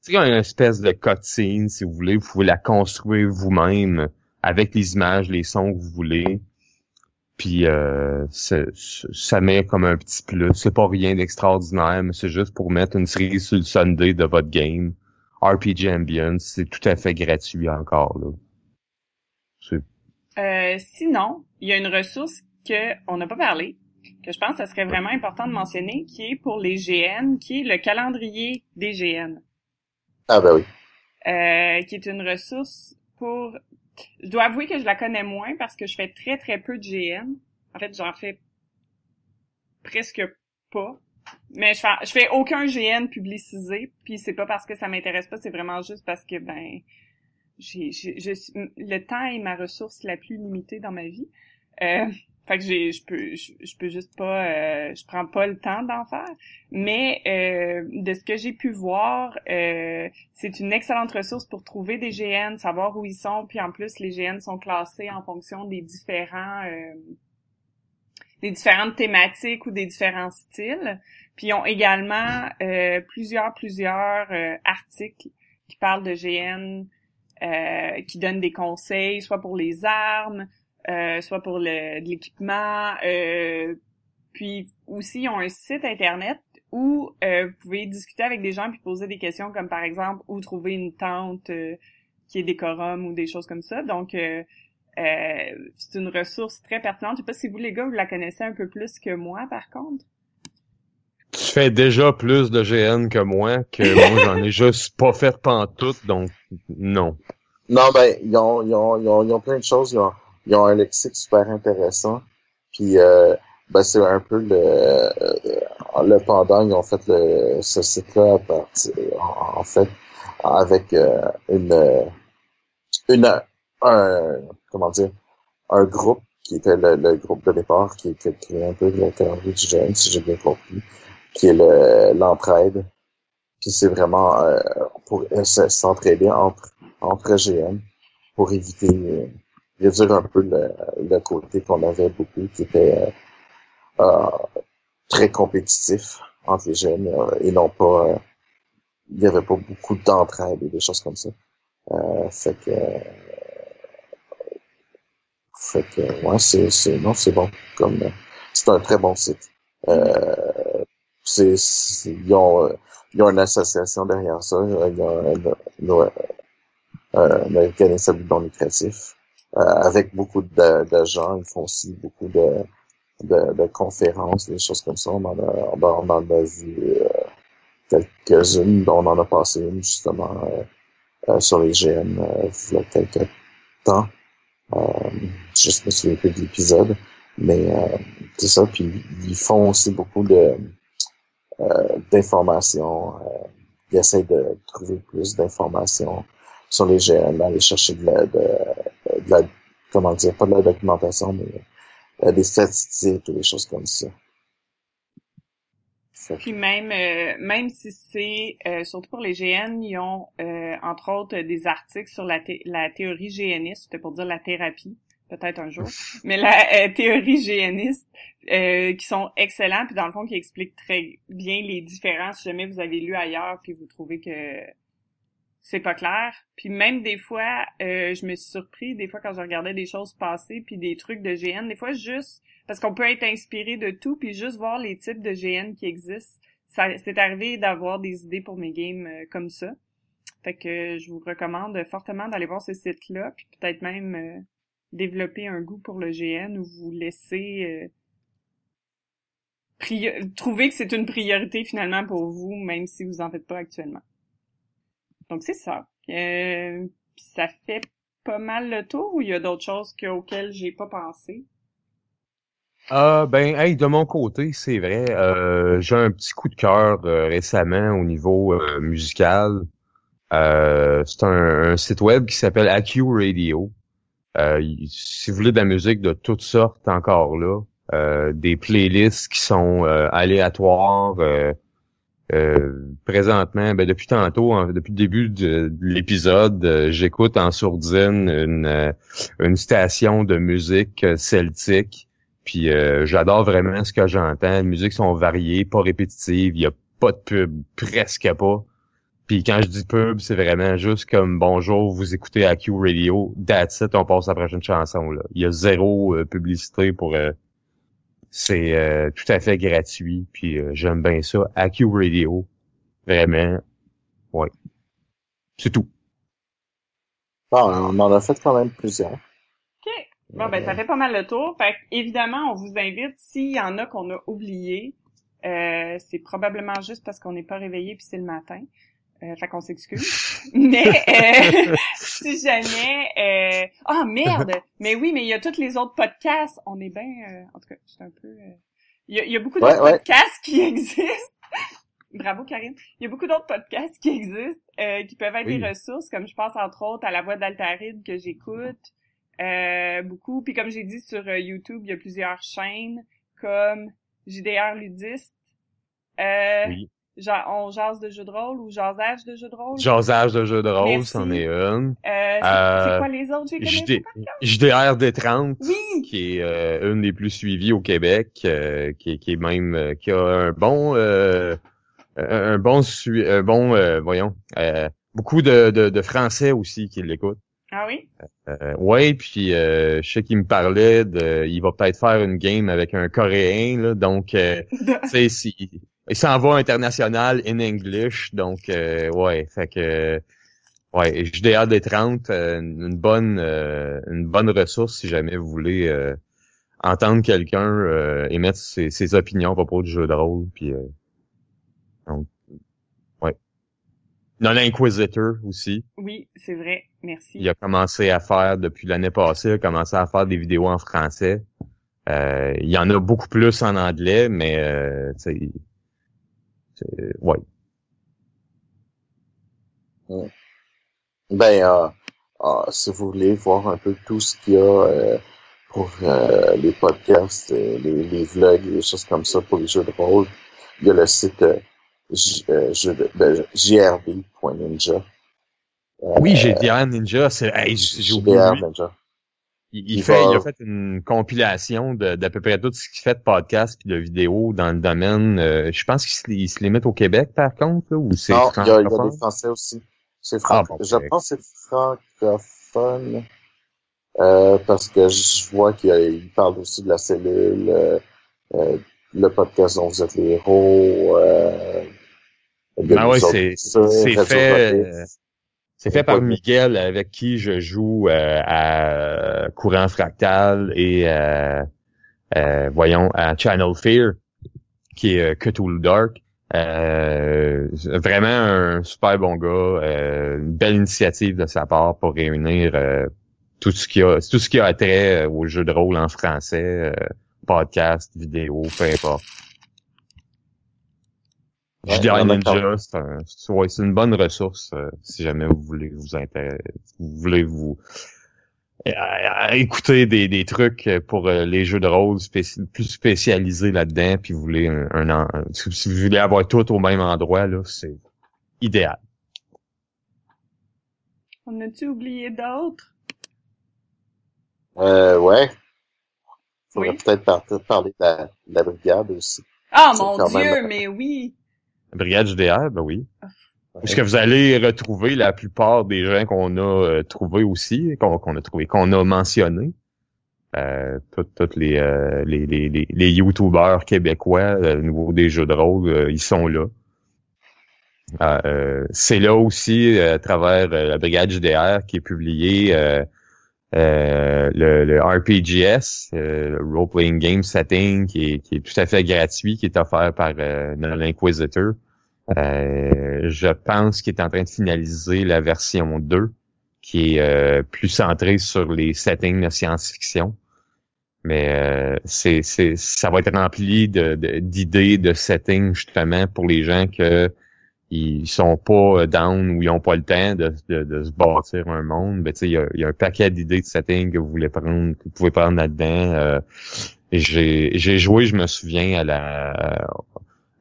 une espèce de cutscene, si vous voulez. Vous pouvez la construire vous-même avec les images, les sons que vous voulez. Puis euh, c'est- c'est- ça met comme un petit plus. C'est pas rien d'extraordinaire, mais c'est juste pour mettre une série sur le Sunday de votre game. RPG Ambience, c'est tout à fait gratuit encore là. C'est- Euh, sinon, il y a une ressource que on n'a pas parlé, que je pense que ce serait vraiment important de mentionner, qui est pour les GN, qui est le calendrier des GN, Ah ben oui. euh, qui est une ressource pour... Je dois avouer que je la connais moins parce que je fais très très peu de GN. En fait, j'en fais presque pas. Mais je fais, je fais aucun GN publicisé, puis c'est pas parce que ça m'intéresse pas, c'est vraiment juste parce que ben j'ai, le temps est ma ressource la plus limitée dans ma vie. Euh, fait que j'ai, je peux, je, peux juste pas, euh, je prends pas le temps d'en faire. Mais euh, de ce que j'ai pu voir, euh, c'est une excellente ressource pour trouver des GN, savoir où ils sont, puis en plus les GN sont classés en fonction des différents, euh, des différentes thématiques ou des différents styles. Puis ils ont également euh, plusieurs, plusieurs articles qui parlent de GN, qui donnent des conseils, soit pour les armes, euh, soit pour le, de l'équipement. Euh, puis aussi, ils ont un site internet où euh, vous pouvez discuter avec des gens puis poser des questions comme par exemple où trouver une tente qui est décorum ou des choses comme ça. Donc c'est une ressource très pertinente. Je sais pas si vous les gars vous la connaissez un peu plus que moi par contre. Tu fais déjà plus de GN que moi, que moi j'en ai juste pas fait pantoute, donc non. Non, ben, ils ont, ils ont, ils ont, ils ont plein de choses. Ils ont, ils ont un lexique super intéressant. Puis euh, ben, c'est un peu le, euh, le pendant, ils ont fait le, ce site-là en, fait avec euh, une, une un, comment dire un groupe qui était le, groupe de départ qui, qui a créé un peu le du jeune, si j'ai bien compris, qui est le l'entraide. Puis c'est vraiment euh, pour s'entraider entre entre GM pour éviter réduire un peu le, le côté qu'on avait beaucoup, qui était euh, euh très compétitif entre les jeunes euh, et non pas... Il n'y avait pas beaucoup d'entraide et des choses comme ça. Euh, fait que... fait que, ouais, c'est, c'est, non, c'est bon. Comme, c'est un très bon site. Euh, c'est, ils ont, ils ont une association derrière ça. Il y a un, un, un mécanisme non lucratif. Euh, avec beaucoup de, gens. Ils font aussi beaucoup de, de, de, conférences, des choses comme ça. On en a, on en a vu euh, quelques-unes, dont on en a passé une justement euh, sur les GM il y a quelques temps. je me souviens plus de l'épisode, mais c'est ça. Puis ils font aussi beaucoup de d'informations. ils essayent de trouver plus d'informations sur les GM, aller chercher de de, de la, comment dire, pas de la documentation, mais euh, des statistiques et des choses comme ça. Puis même, euh, même si c'est, euh, surtout pour les GN, ils ont entre autres des articles sur la, la théorie GNiste, c'était pour dire la thérapie, peut-être un jour, mais la théorie GNiste, qui sont excellents, puis dans le fond qui expliquent très bien les différences, si jamais vous avez lu ailleurs, puis vous trouvez que c'est pas clair. Puis même des fois, euh, je me suis surpris des fois quand je regardais des choses passer puis des trucs de GN, des fois juste parce qu'on peut être inspiré de tout puis juste voir les types de GN qui existent. Ça c'est arrivé d'avoir des idées pour mes games euh, comme ça. Fait que je vous recommande fortement d'aller voir ce site-là puis peut-être même euh, développer un goût pour le GN ou vous laisser trouver que c'est une priorité finalement pour vous même si vous en faites pas actuellement. Donc c'est ça. Euh, ça fait pas mal le tour ou il y a d'autres choses auxquelles j'ai pas pensé? Ah ben hey, de mon côté, c'est vrai. Euh, j'ai un petit coup de cœur euh, récemment au niveau euh, musical. c'est un, site web qui s'appelle AQ Radio. si vous voulez de la musique de toutes sortes encore là, des playlists qui sont aléatoires, euh, présentement, ben depuis tantôt, depuis le début de, l'épisode, euh, j'écoute en sourdine une, euh, une station de musique celtique. Puis j'adore vraiment ce que j'entends. Les musiques sont variées, pas répétitives, il y a pas de pub, presque pas. Puis quand je dis pub, c'est vraiment juste comme bonjour, vous écoutez AQ Radio, that's it, on passe à la prochaine chanson. Là. Il y a zéro publicité pour c'est euh, tout à fait gratuit, puis euh, j'aime bien ça. AQ Radio, vraiment, ouais. C'est tout. Bon, on en a fait quand même plusieurs. OK. Bon, ben, ça fait pas mal le tour. Fait évidemment, on vous invite, s'il y en a qu'on a oublié, euh, c'est probablement juste parce qu'on n'est pas réveillé puis c'est le matin. Euh, fait qu'on s'excuse. Mais euh, si jamais... Euh... Ah, merde! Mais oui, mais il y a tous les autres podcasts. On est bien... Euh, en tout cas, je suis un peu... Euh, Il y a, il y a beaucoup d'autres ouais. podcasts qui existent. Bravo, Karine. Il y a beaucoup d'autres podcasts qui existent, euh, qui peuvent être Oui. des ressources, comme je pense entre autres à La Voix d'Altaride que j'écoute euh, beaucoup. Puis comme j'ai dit sur euh, YouTube, il y a plusieurs chaînes comme JDR Ludiste. Euh, Oui. Ja- on jase de jeux de rôle ou jasage de jeux de rôle? Jasage de jeux de rôle, c'en est une. Euh, c'est Euh, c'est quoi les autres? JD. JDR D30, Oui! qui est euh, une des plus suivies au Québec, euh, qui, est- qui est même euh, qui a un bon euh, un bon sui- un bon euh, voyons euh, beaucoup de, de, de Français aussi qui l'écoutent. Ah oui? Euh, ouais, puis euh, je sais qu'il me parlait de il va peut-être faire une game avec un Coréen là, donc euh, tu sais si- il s'en va international in English, donc euh, ouais, fait que ouais, JDR des 30, euh, une bonne euh, une bonne ressource si jamais vous voulez euh, entendre quelqu'un euh, émettre ses, ses opinions à propos du jeu de rôle, puis euh, donc ouais. Non, l'Inquisitor aussi. Oui, c'est vrai. Merci. Il a commencé à faire depuis l'année passée, il a commencé à faire des vidéos en français. Euh, il y en a beaucoup plus en anglais, mais ouais. Ben, euh, euh, si vous voulez voir un peu tout ce qu'il y a euh, pour les podcasts, les, les vlogs, les choses comme ça pour les jeux de rôle, il y a le site ben, jrb.ninja. Euh, Oui, j'ai Diane Ninja, c'est hey, j'ai oublié. Ninja. Il, il Il fait, va- il a fait une compilation de- d'à peu près tout ce qu'il fait de podcast puis de vidéos dans le domaine. euh, je pense qu'il se, se limite au Québec par contre, là, ou c'est Non, il y, a, il y a francophone? des Français aussi. C'est Ah, bon, je pense que c'est francophone. Euh, parce que je vois qu'il parle aussi de la cellule, euh, le podcast dont vous êtes les héros. Euh, Ben ouais, c'est fait. C'est fait par Miguel avec qui je joue euh, à Courant Fractal et euh, euh, voyons à Channel Fear qui est euh, Cthulhu Dark. Euh, vraiment un super bon gars, euh, une belle initiative de sa part pour réunir euh, tout ce qui a tout ce qui a trait aux jeux de rôle en français, euh, podcast, vidéo, peu importe. Ouais, temps. Ninja, c'est un, c'est- ouais, c'est une bonne ressource euh, si jamais vous voulez vous intéresser, vous voulez vous euh, euh, écouter des, des trucs pour euh, les jeux de rôle spéci- plus spécialisés là-dedans, puis vous voulez un, un si, vous voulez avoir tout au même endroit là, c'est idéal. On a-tu oublié d'autres? Euh, ouais. Faudrait Oui. peut-être par- parler de la, de la brigade aussi. Ah, mon Dieu, même- mais oui! Brigade JDR, ben oui. Est-ce que vous allez retrouver la plupart des gens qu'on a euh, trouvés aussi, qu'on a trouvé, qu'on a mentionnés? Euh, toutes toutes les, euh, les, les, les, les YouTubers québécois euh, au niveau des jeux de rôle, euh, ils sont là. C'est là aussi, euh, à travers la Brigade JDR, qui est publié euh, euh, le, le RPGS, euh, le Role Playing Game Setting, qui est, qui est tout à fait gratuit, qui est offert par euh. Euh, je pense qu'il est en train de finaliser la version 2, qui est euh, plus centrée sur les settings de science-fiction. Mais euh, c'est, c'est, ça va être rempli de, de- d'idées, de, settings justement pour les gens que ils sont pas down ou ils ont pas le temps de, de, de se bâtir un monde. Ben, il y a, y a un paquet d'idées de settings que vous voulez prendre, que vous pouvez prendre là-dedans. Euh, j'ai, j'ai joué, je me souviens, à la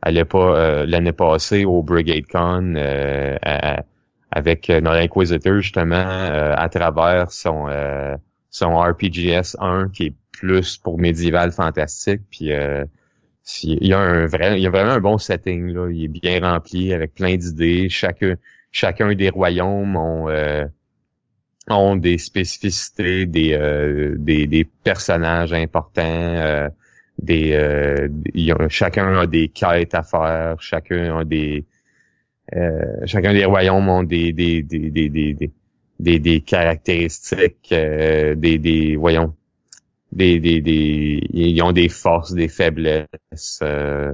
à l'époque euh, l'année passée au Brigade Con euh, avec euh, notre Inquisitor justement euh, à travers son euh, son RPGS 1 qui est plus pour médiéval fantastique. Puis euh, il y a un vrai il y a vraiment un bon setting là. Il est bien rempli avec plein d'idées. Chacun chacun des royaumes ont euh, ont des spécificités des euh, des, des personnages importants euh, des euh, chacun a des quêtes à faire chacun a des euh, chacun des royaumes ont des des des des des des, des, caractéristiques euh, des des voyons des des des ils ont des forces des faiblesses euh,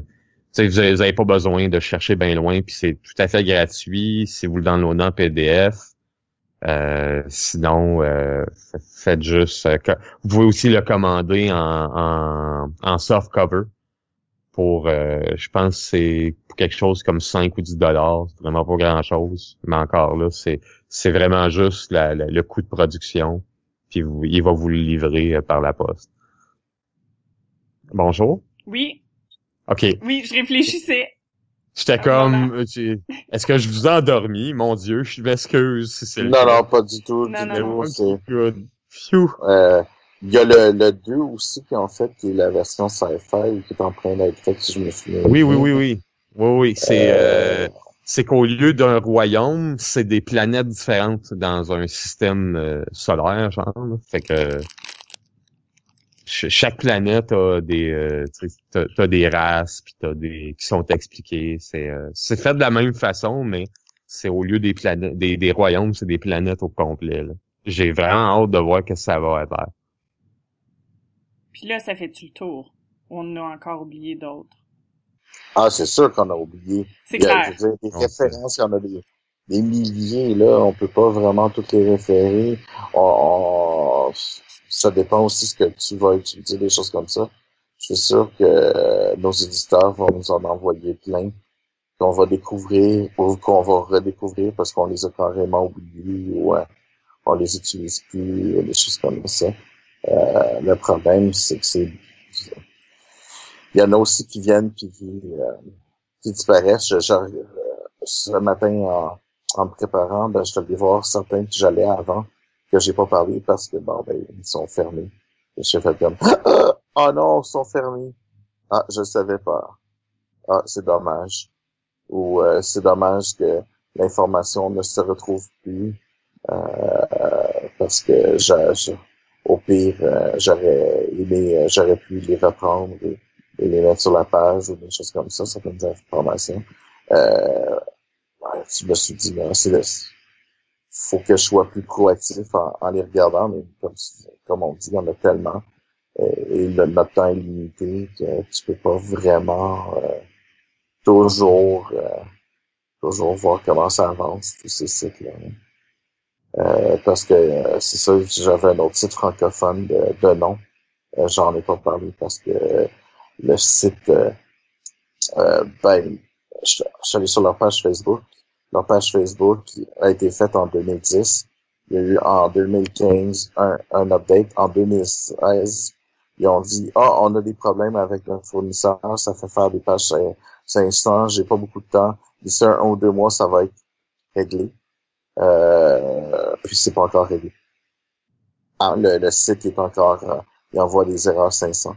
vous avez, vous avez pas besoin de chercher bien loin puis c'est tout à fait gratuit si vous le downloadez en PDF euh, sinon, euh, faites juste. euh, que- vous pouvez aussi le commander en, en, en soft cover. pour, euh, je pense que c'est quelque chose comme 5 ou 10 dollars. C'est vraiment pas grand-chose. Mais encore là, c'est c'est vraiment juste le coût de production. Puis il va vous le livrer euh, par la poste. Bonjour. Oui. OK. Oui, je réfléchissais. J'étais comme, euh, est-ce que je vous ai endormi? Mon Dieu, je m'excuse si c'est Non, non, pas du tout. Non, non, c'est... Good. Phew. Euh, il y a le, le 2 aussi qui en fait qui est la version sci-fi qui est en train d'être faite si je me souviens. Oui, oui, oui, oui. Oui, oui. C'est euh... c'est qu'au lieu d'un royaume, c'est des planètes différentes dans un système euh, solaire, genre. Fait que chaque planète a des euh, t'as, des races puis t'as des qui sont expliquées. C'est euh, c'est fait de la même façon, mais c'est au lieu des planètes des, des royaumes, c'est des planètes au complet. J'ai vraiment hâte de voir que ça va être. Puis là, ça fait-tu le tour? On a encore oublié d'autres. Ah, c'est sûr qu'on a oublié. C'est clair. Je veux dire, des références, il y en a des, des milliers, là. On peut pas vraiment toutes les référer. On, ça dépend aussi ce que tu vas utiliser, des choses comme ça. Je suis sûr que euh, nos éditeurs vont nous en envoyer plein qu'on va découvrir ou qu'on va redécouvrir parce qu'on les a carrément oubliés ou euh, on les utilise plus, des choses comme ça. Euh, le problème, c'est que c'est... Il y en a aussi qui viennent puis qui, euh, qui disparaissent. Je, euh, ce matin, en, en me préparant, ben, je devais voir certains que j'allais avant, que j'ai pas parlé parce que, bon, ben, ils sont fermés. Et je fait comme, oh non, ils sont fermés. Ah, je savais pas. Ah, c'est dommage. Ou euh, c'est dommage que l'information ne se retrouve plus euh, parce que j'ai au pire, euh, j'aurais aimé, euh, j'aurais pu les reprendre et, les mettre sur la page ou des choses comme ça, certaines informations. Euh, je me suis dit, non, c'est faut que je sois plus proactif en, les regardant, mais comme, comme on dit, il y en a tellement. Euh, et le, notre temps est limité que tu peux pas vraiment toujours toujours voir comment ça avance, tous ces sites-là. Euh, parce que euh, c'est ça, j'avais un autre site francophone de, de nom. Euh, j'en ai pas parlé parce que le site, ben, je, suis allé sur leur page Facebook. Leur page Facebook a été faite en 2010. Il y a eu en 2015 un, un update. En 2016, ils ont dit ah on a des problèmes avec notre fournisseur, ça fait faire des pages 500, j'ai pas beaucoup de temps. D'ici un, un ou deux mois, ça va être réglé. Euh, puis c'est pas encore réglé. Ah, le, le, site est encore, euh, il envoie des erreurs 500.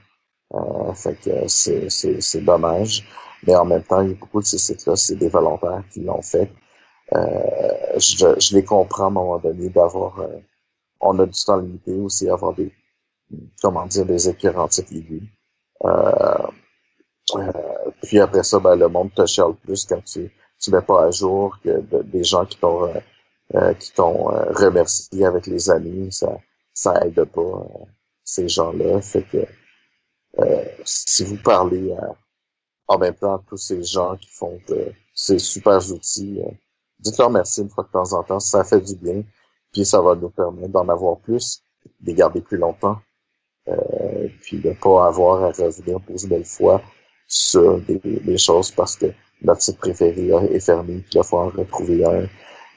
Euh, fait que c'est dommage. Mais en même temps, il y a beaucoup de ces sites-là, c'est des volontaires qui l'ont fait. Euh, je, je, les comprends à un moment donné d'avoir, euh, on a du temps limité aussi, avoir des, comment dire, des écurants antiques Euh, euh, puis après ça, ben, le monde te chiale plus quand tu tu mets pas à jour que des gens qui t'ont euh, qui t'ont euh, remercié avec les amis, ça, ça aide pas euh, ces gens-là. Fait que si vous parlez en même temps à tous ces gens qui font ces super outils, dites-leur merci une fois de temps en temps, ça fait du bien, puis ça va nous permettre d'en avoir plus, de les garder plus longtemps, euh, puis de pas avoir à revenir pour une belle fois sur des, des, choses parce que notre site préféré est fermé, puis il va falloir retrouver un,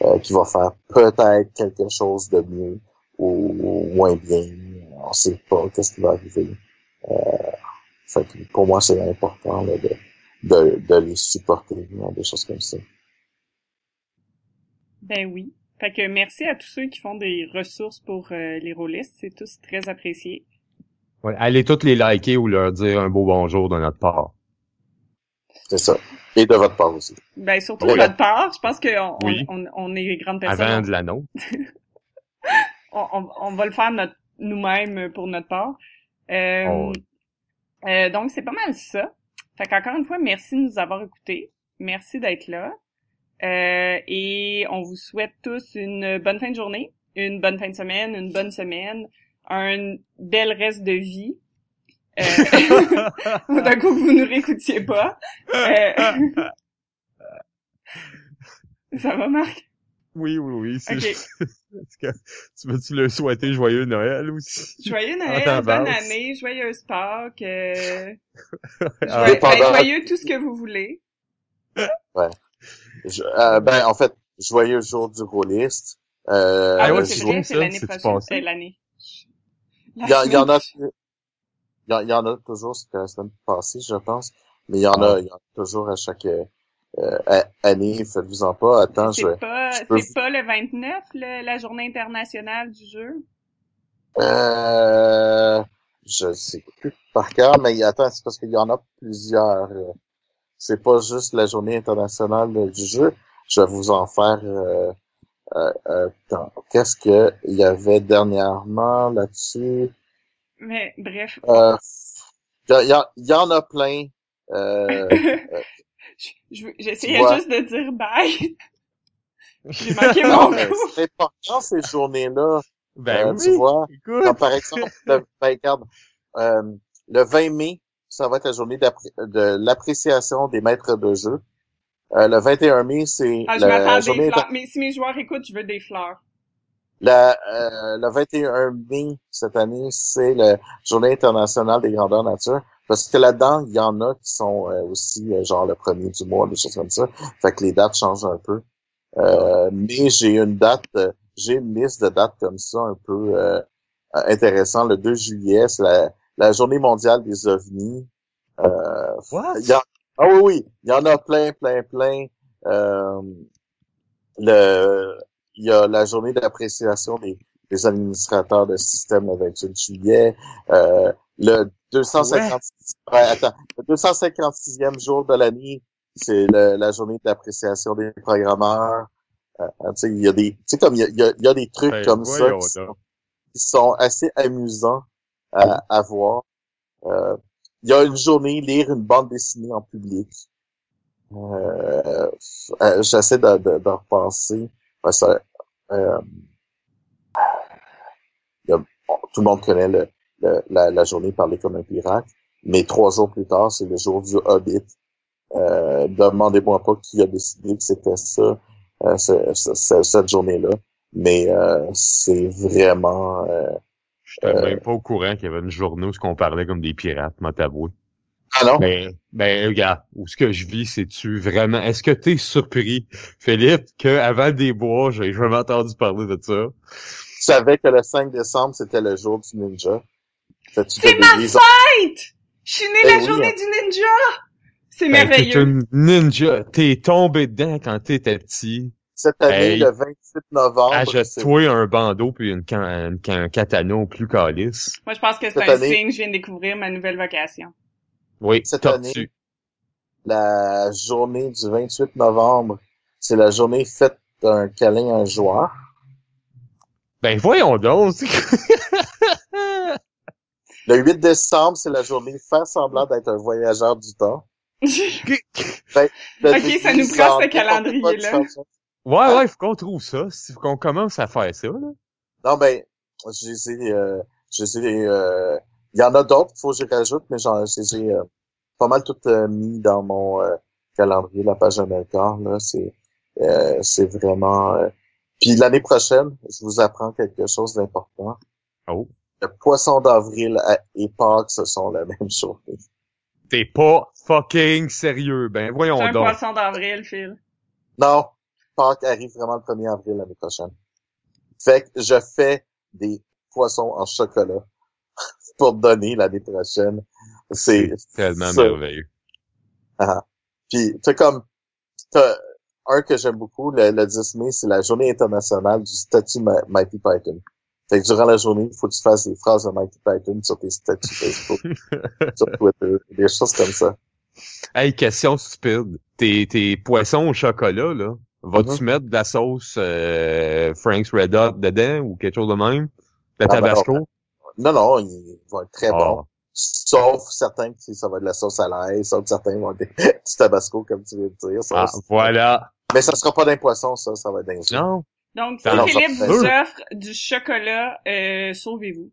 euh, qui va faire peut-être quelque chose de mieux ou, moins bien. On sait pas qu'est-ce qui va arriver. Euh, pour moi, c'est important de, de, de, les supporter dans des choses comme ça. Ben oui. Fait que merci à tous ceux qui font des ressources pour euh, les rôlistes. C'est tous très apprécié. Ouais, allez toutes les liker ou leur dire un beau bonjour de notre part. C'est ça. Et de votre part aussi. Ben, surtout de votre part. Je pense qu'on on, on, est grandes personnes. Avant de la nôtre. on, on, va le faire nous-mêmes pour notre part. Euh, oh. euh, donc, c'est pas mal ça. Fait qu'encore une fois, merci de nous avoir écoutés. Merci d'être là. Euh, et on vous souhaite tous une bonne fin de journée, une bonne fin de semaine, une bonne semaine, un bel reste de vie. Euh, d'un coup que vous ne réécoutiez pas. Euh, ça va, Marc? Oui, oui, oui. c'est Ok. juste- Est-ce que tu veux-tu le souhaiter joyeux Noël aussi? Joyeux Noël, bonne avance. année, joyeuse Pâques, euh, joyeux, ben, joyeux tout ce que vous voulez. Je- euh, ben, en fait, joyeux jour du rôliste. Euh, Ah ouais, oui, c'est c'est vrai, c'est l'année prochaine. passé? Euh, l'année. La Il y, en- y en a, il y en- y en a toujours, c'était la semaine passée, je pense, mais il y en a, il y en a toujours à chaque euh, a- année, faites-vous-en pas, attends, je, C'est pas, c'est pas le 29, le- la journée internationale du jeu? euh, je sais plus par cœur, mais attends, c'est parce qu'il y en a plusieurs, euh, c'est pas juste la journée internationale euh, du jeu, je vais vous en faire, euh, euh, euh, qu'est-ce que il y avait dernièrement là-dessus? Mais bref, Euh, il y, a- il y en a plein. Euh, je- je- j'essayais juste de dire bye. J'ai manqué mon coup. c'est important ces journées-là. Ben Euh, oui, Tu vois, comme par exemple, le, ben, regarde, euh, le 20 mai, ça va être la journée de l'appréciation des maîtres de jeu. Euh, le 21 mai, c'est Ah, je la journée des fleurs. Mais si mes joueurs écoutent, je veux des fleurs. la, euh, le 21 mai cette année, c'est la journée internationale des grandeurs nature. Parce que là-dedans, il y en a qui sont euh, aussi euh, genre le premier du mois, des choses comme ça. Fait que les dates changent un peu. Euh, mais j'ai une date, j'ai une liste de dates comme ça un peu intéressant. Le 2 juillet, c'est la, la journée mondiale des ovnis. Euh, What? y a- ah oui, oui, il y en a plein, plein, plein. Euh, le, il y a la journée d'appréciation des, des administrateurs de système le 28 juillet. Euh, le 256, ouais, attends, le 256e jour de l'année, c'est la journée d'appréciation des programmeurs. Euh, tu sais, il y a des, tu sais, comme il y a, y a- y a des trucs Ben, comme ça sont, qui sont assez amusants à, à voir. Euh, il y a une journée lire une bande dessinée en public. Euh, euh, J'essaie de, repenser. Tout le monde connaît le, la, la journée parler comme un pirate, mais trois jours plus tard, c'est le jour du Hobbit. Euh, Demandez-moi pas qui a décidé que c'était ça, euh, ce- ce- ce- cette journée-là. Mais euh, c'est vraiment... J'étais Euh, même pas au courant qu'il y avait une journée où on parlait comme des pirates, m'a t'avoué. Ah non? Ben, ben, regarde, où ce que je vis, c'est-tu vraiment, est-ce que t'es surpris, Philippe, que avant des bois, j'ai jamais entendu parler de ça? Tu savais que le 5 décembre, c'était le jour du ninja. C'est ma fête! Je suis née Ben la oui, journée hein. du ninja! C'est Ben, t'es merveilleux. une ninja, t'es tombé dedans quand t'étais petit. Cette année, Hey. le 28 novembre. Achète-toi un bandeau puis une, can- une, can- un katana au plus calice. Moi, je pense que c'est un année- signe, je viens de découvrir ma nouvelle vocation. Oui, Cette année. La journée du 28 novembre, c'est la journée faite d'un câlin à un joueur. Ben, voyons donc. Le 8 décembre, c'est la journée faire semblant d'être un voyageur du temps. Le Ok, ça nous prend en ce calendrier-là. De chanson. ouais, ouais, faut qu'on trouve ça. Faut qu'on commence à faire ça, là. Non, ben, je les ai, euh, je les ai, euh, il y en a d'autres qu'il faut que je rajoute, mais j'en, je les ai, euh, pas mal tout euh, mis dans mon euh, calendrier, la page Amelcar, là, c'est, euh, c'est vraiment, euh, puis l'année prochaine, je vous apprends quelque chose d'important. Oh. Le poisson d'avril à- et Pâques, ce sont la même journée. T'es pas fucking sérieux. Ben, voyons C'est un donc. poisson d'avril, Phil. Non, Pâques arrive vraiment le 1er avril l'année prochaine. Fait que je fais des poissons en chocolat pour donner l'année prochaine. C'est tellement ça. merveilleux. Ah. Puis, tu comme, t'as un que j'aime beaucoup, le, le 10 mai, c'est la journée internationale du statut Ma- Mighty Python. Fait que durant la journée, il faut que tu fasses des phrases de Mighty Python sur tes statuts Facebook, sur Twitter, des choses comme ça. Hey, question stupide. Tes, tes poissons au chocolat, là, vas-tu Mhm. mettre de la sauce euh, Frank's Red Hot dedans ou quelque chose de même? De Ah, ben tabasco? Non, non, ils vont être très Ah. bons. Sauf certains que ça va être de la sauce à l'ail, sauf certains vont être des- du tabasco, comme tu veux dire. Ça, Ah, voilà. Mais ça sera pas d'un poisson, ça, ça va être d'un. Non, Donc, si Philippe vous offre du chocolat, euh, sauvez-vous.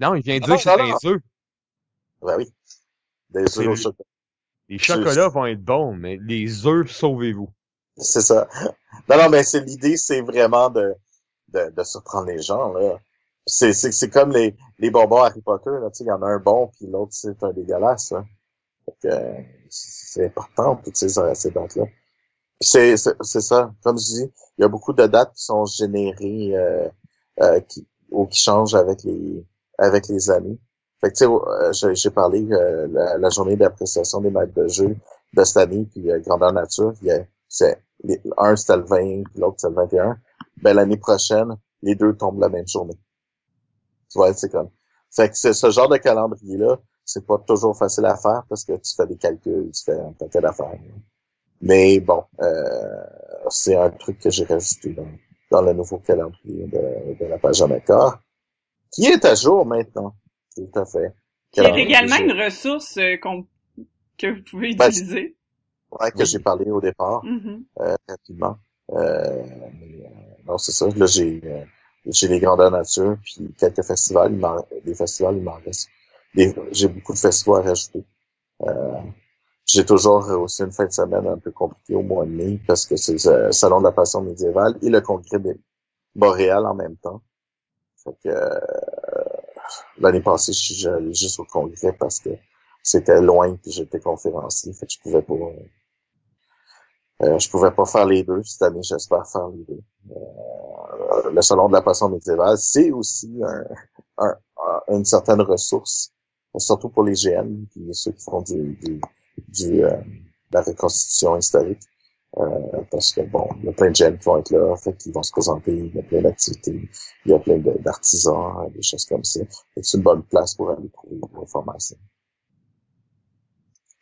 non, il vient de Ah, dire que c'est des œufs. Ben oui. Des œufs au chocolat. Les chocolats vont être bons, mais les œufs, sauvez-vous. C'est ça. Non, non, mais c'est l'idée, c'est vraiment de, de, de surprendre les gens, là. C'est, c'est, c'est comme les, les bonbons Harry Potter, là, tu sais, il y en a un bon, puis l'autre, c'est un dégueulasse, là. Fait que, c'est important, toutes ces, ces dates-là. C'est, c'est, c'est ça. Comme je dis, il y a beaucoup de dates qui sont générées, euh, euh, qui, ou qui changent avec les, avec les années. Fait que, tu sais, euh, j'ai, parlé euh, la, la, journée d'appréciation des maîtres de jeu de cette année, puis euh, Grandeur Nature, il un c'était le 20, puis l'autre c'était le 21. Ben, l'année prochaine, les deux tombent la même journée. Tu vois, c'est comme, fait que c'est ce genre de calendrier-là, c'est pas toujours facile à faire parce que tu fais des calculs, tu fais un paquet d'affaires. Mais bon, euh, c'est un truc que j'ai rajouté dans, dans, le nouveau calendrier de, de la page en accord, qui est à jour maintenant. Tout à fait. Qui est également une ressource euh, que vous pouvez ben, utiliser. Ouais, que j'ai parlé au départ, mm-hmm. euh, rapidement. Euh, mais, euh, non, c'est ça. Là, j'ai euh, j'ai les grandeurs nature, puis quelques festivals, il des festivals, il m'en reste. J'ai beaucoup de festivals à rajouter. Euh, j'ai toujours aussi une fin de semaine un peu compliquée au mois de mai parce que c'est le Salon de la Passion médiévale et le Congrès des Boréal en même temps. Fait que euh, l'année passée, je suis allé juste au congrès parce que c'était loin puis j'étais conférencier, fait que je pouvais pas euh, je pouvais pas faire les deux. Cette année, j'espère faire les deux. Euh, le Salon de la Passion médiévale, c'est aussi un, une certaine ressource, surtout pour les GN, puis ceux qui font du, du, du euh, de la reconstitution historique. Euh, parce que bon, il y a plein de GN qui vont être là, fait, qui vont se présenter, il y a plein d'activités, il y a plein d'artisans, des choses comme ça. C'est une bonne place pour aller trouver l'information.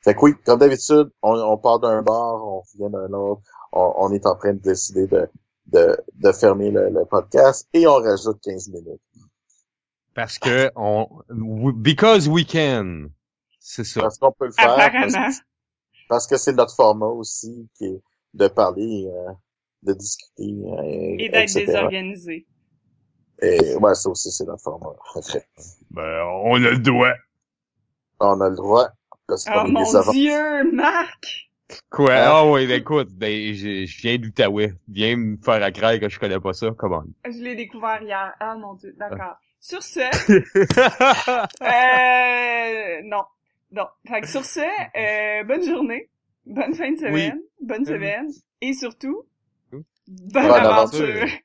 Fait que oui, comme d'habitude, on, on, part d'un bar, on vient d'un autre, on, on, est en train de décider de, de, de fermer le, le, podcast et on rajoute 15 minutes. Parce que on, because we can. C'est ça. Parce qu'on peut le faire. Parce, que c'est notre format aussi qui est de parler, euh, de discuter. Euh, et d'être désorganisé. Et ouais, ça aussi c'est notre format. ben, on a le droit. On a le droit. Oh mon dieu, Marc! Quoi? Ah oh, oui, ben écoute, ben, je, je viens d'Outaouais. Viens me faire à craindre que je connais pas ça, comment? Je l'ai découvert hier. Ah mon dieu, d'accord. Sur ce, euh, non, non. Fait que sur ce, euh, bonne journée, bonne fin de semaine, bonne semaine, et surtout, bonne, bonne aventure. aventure.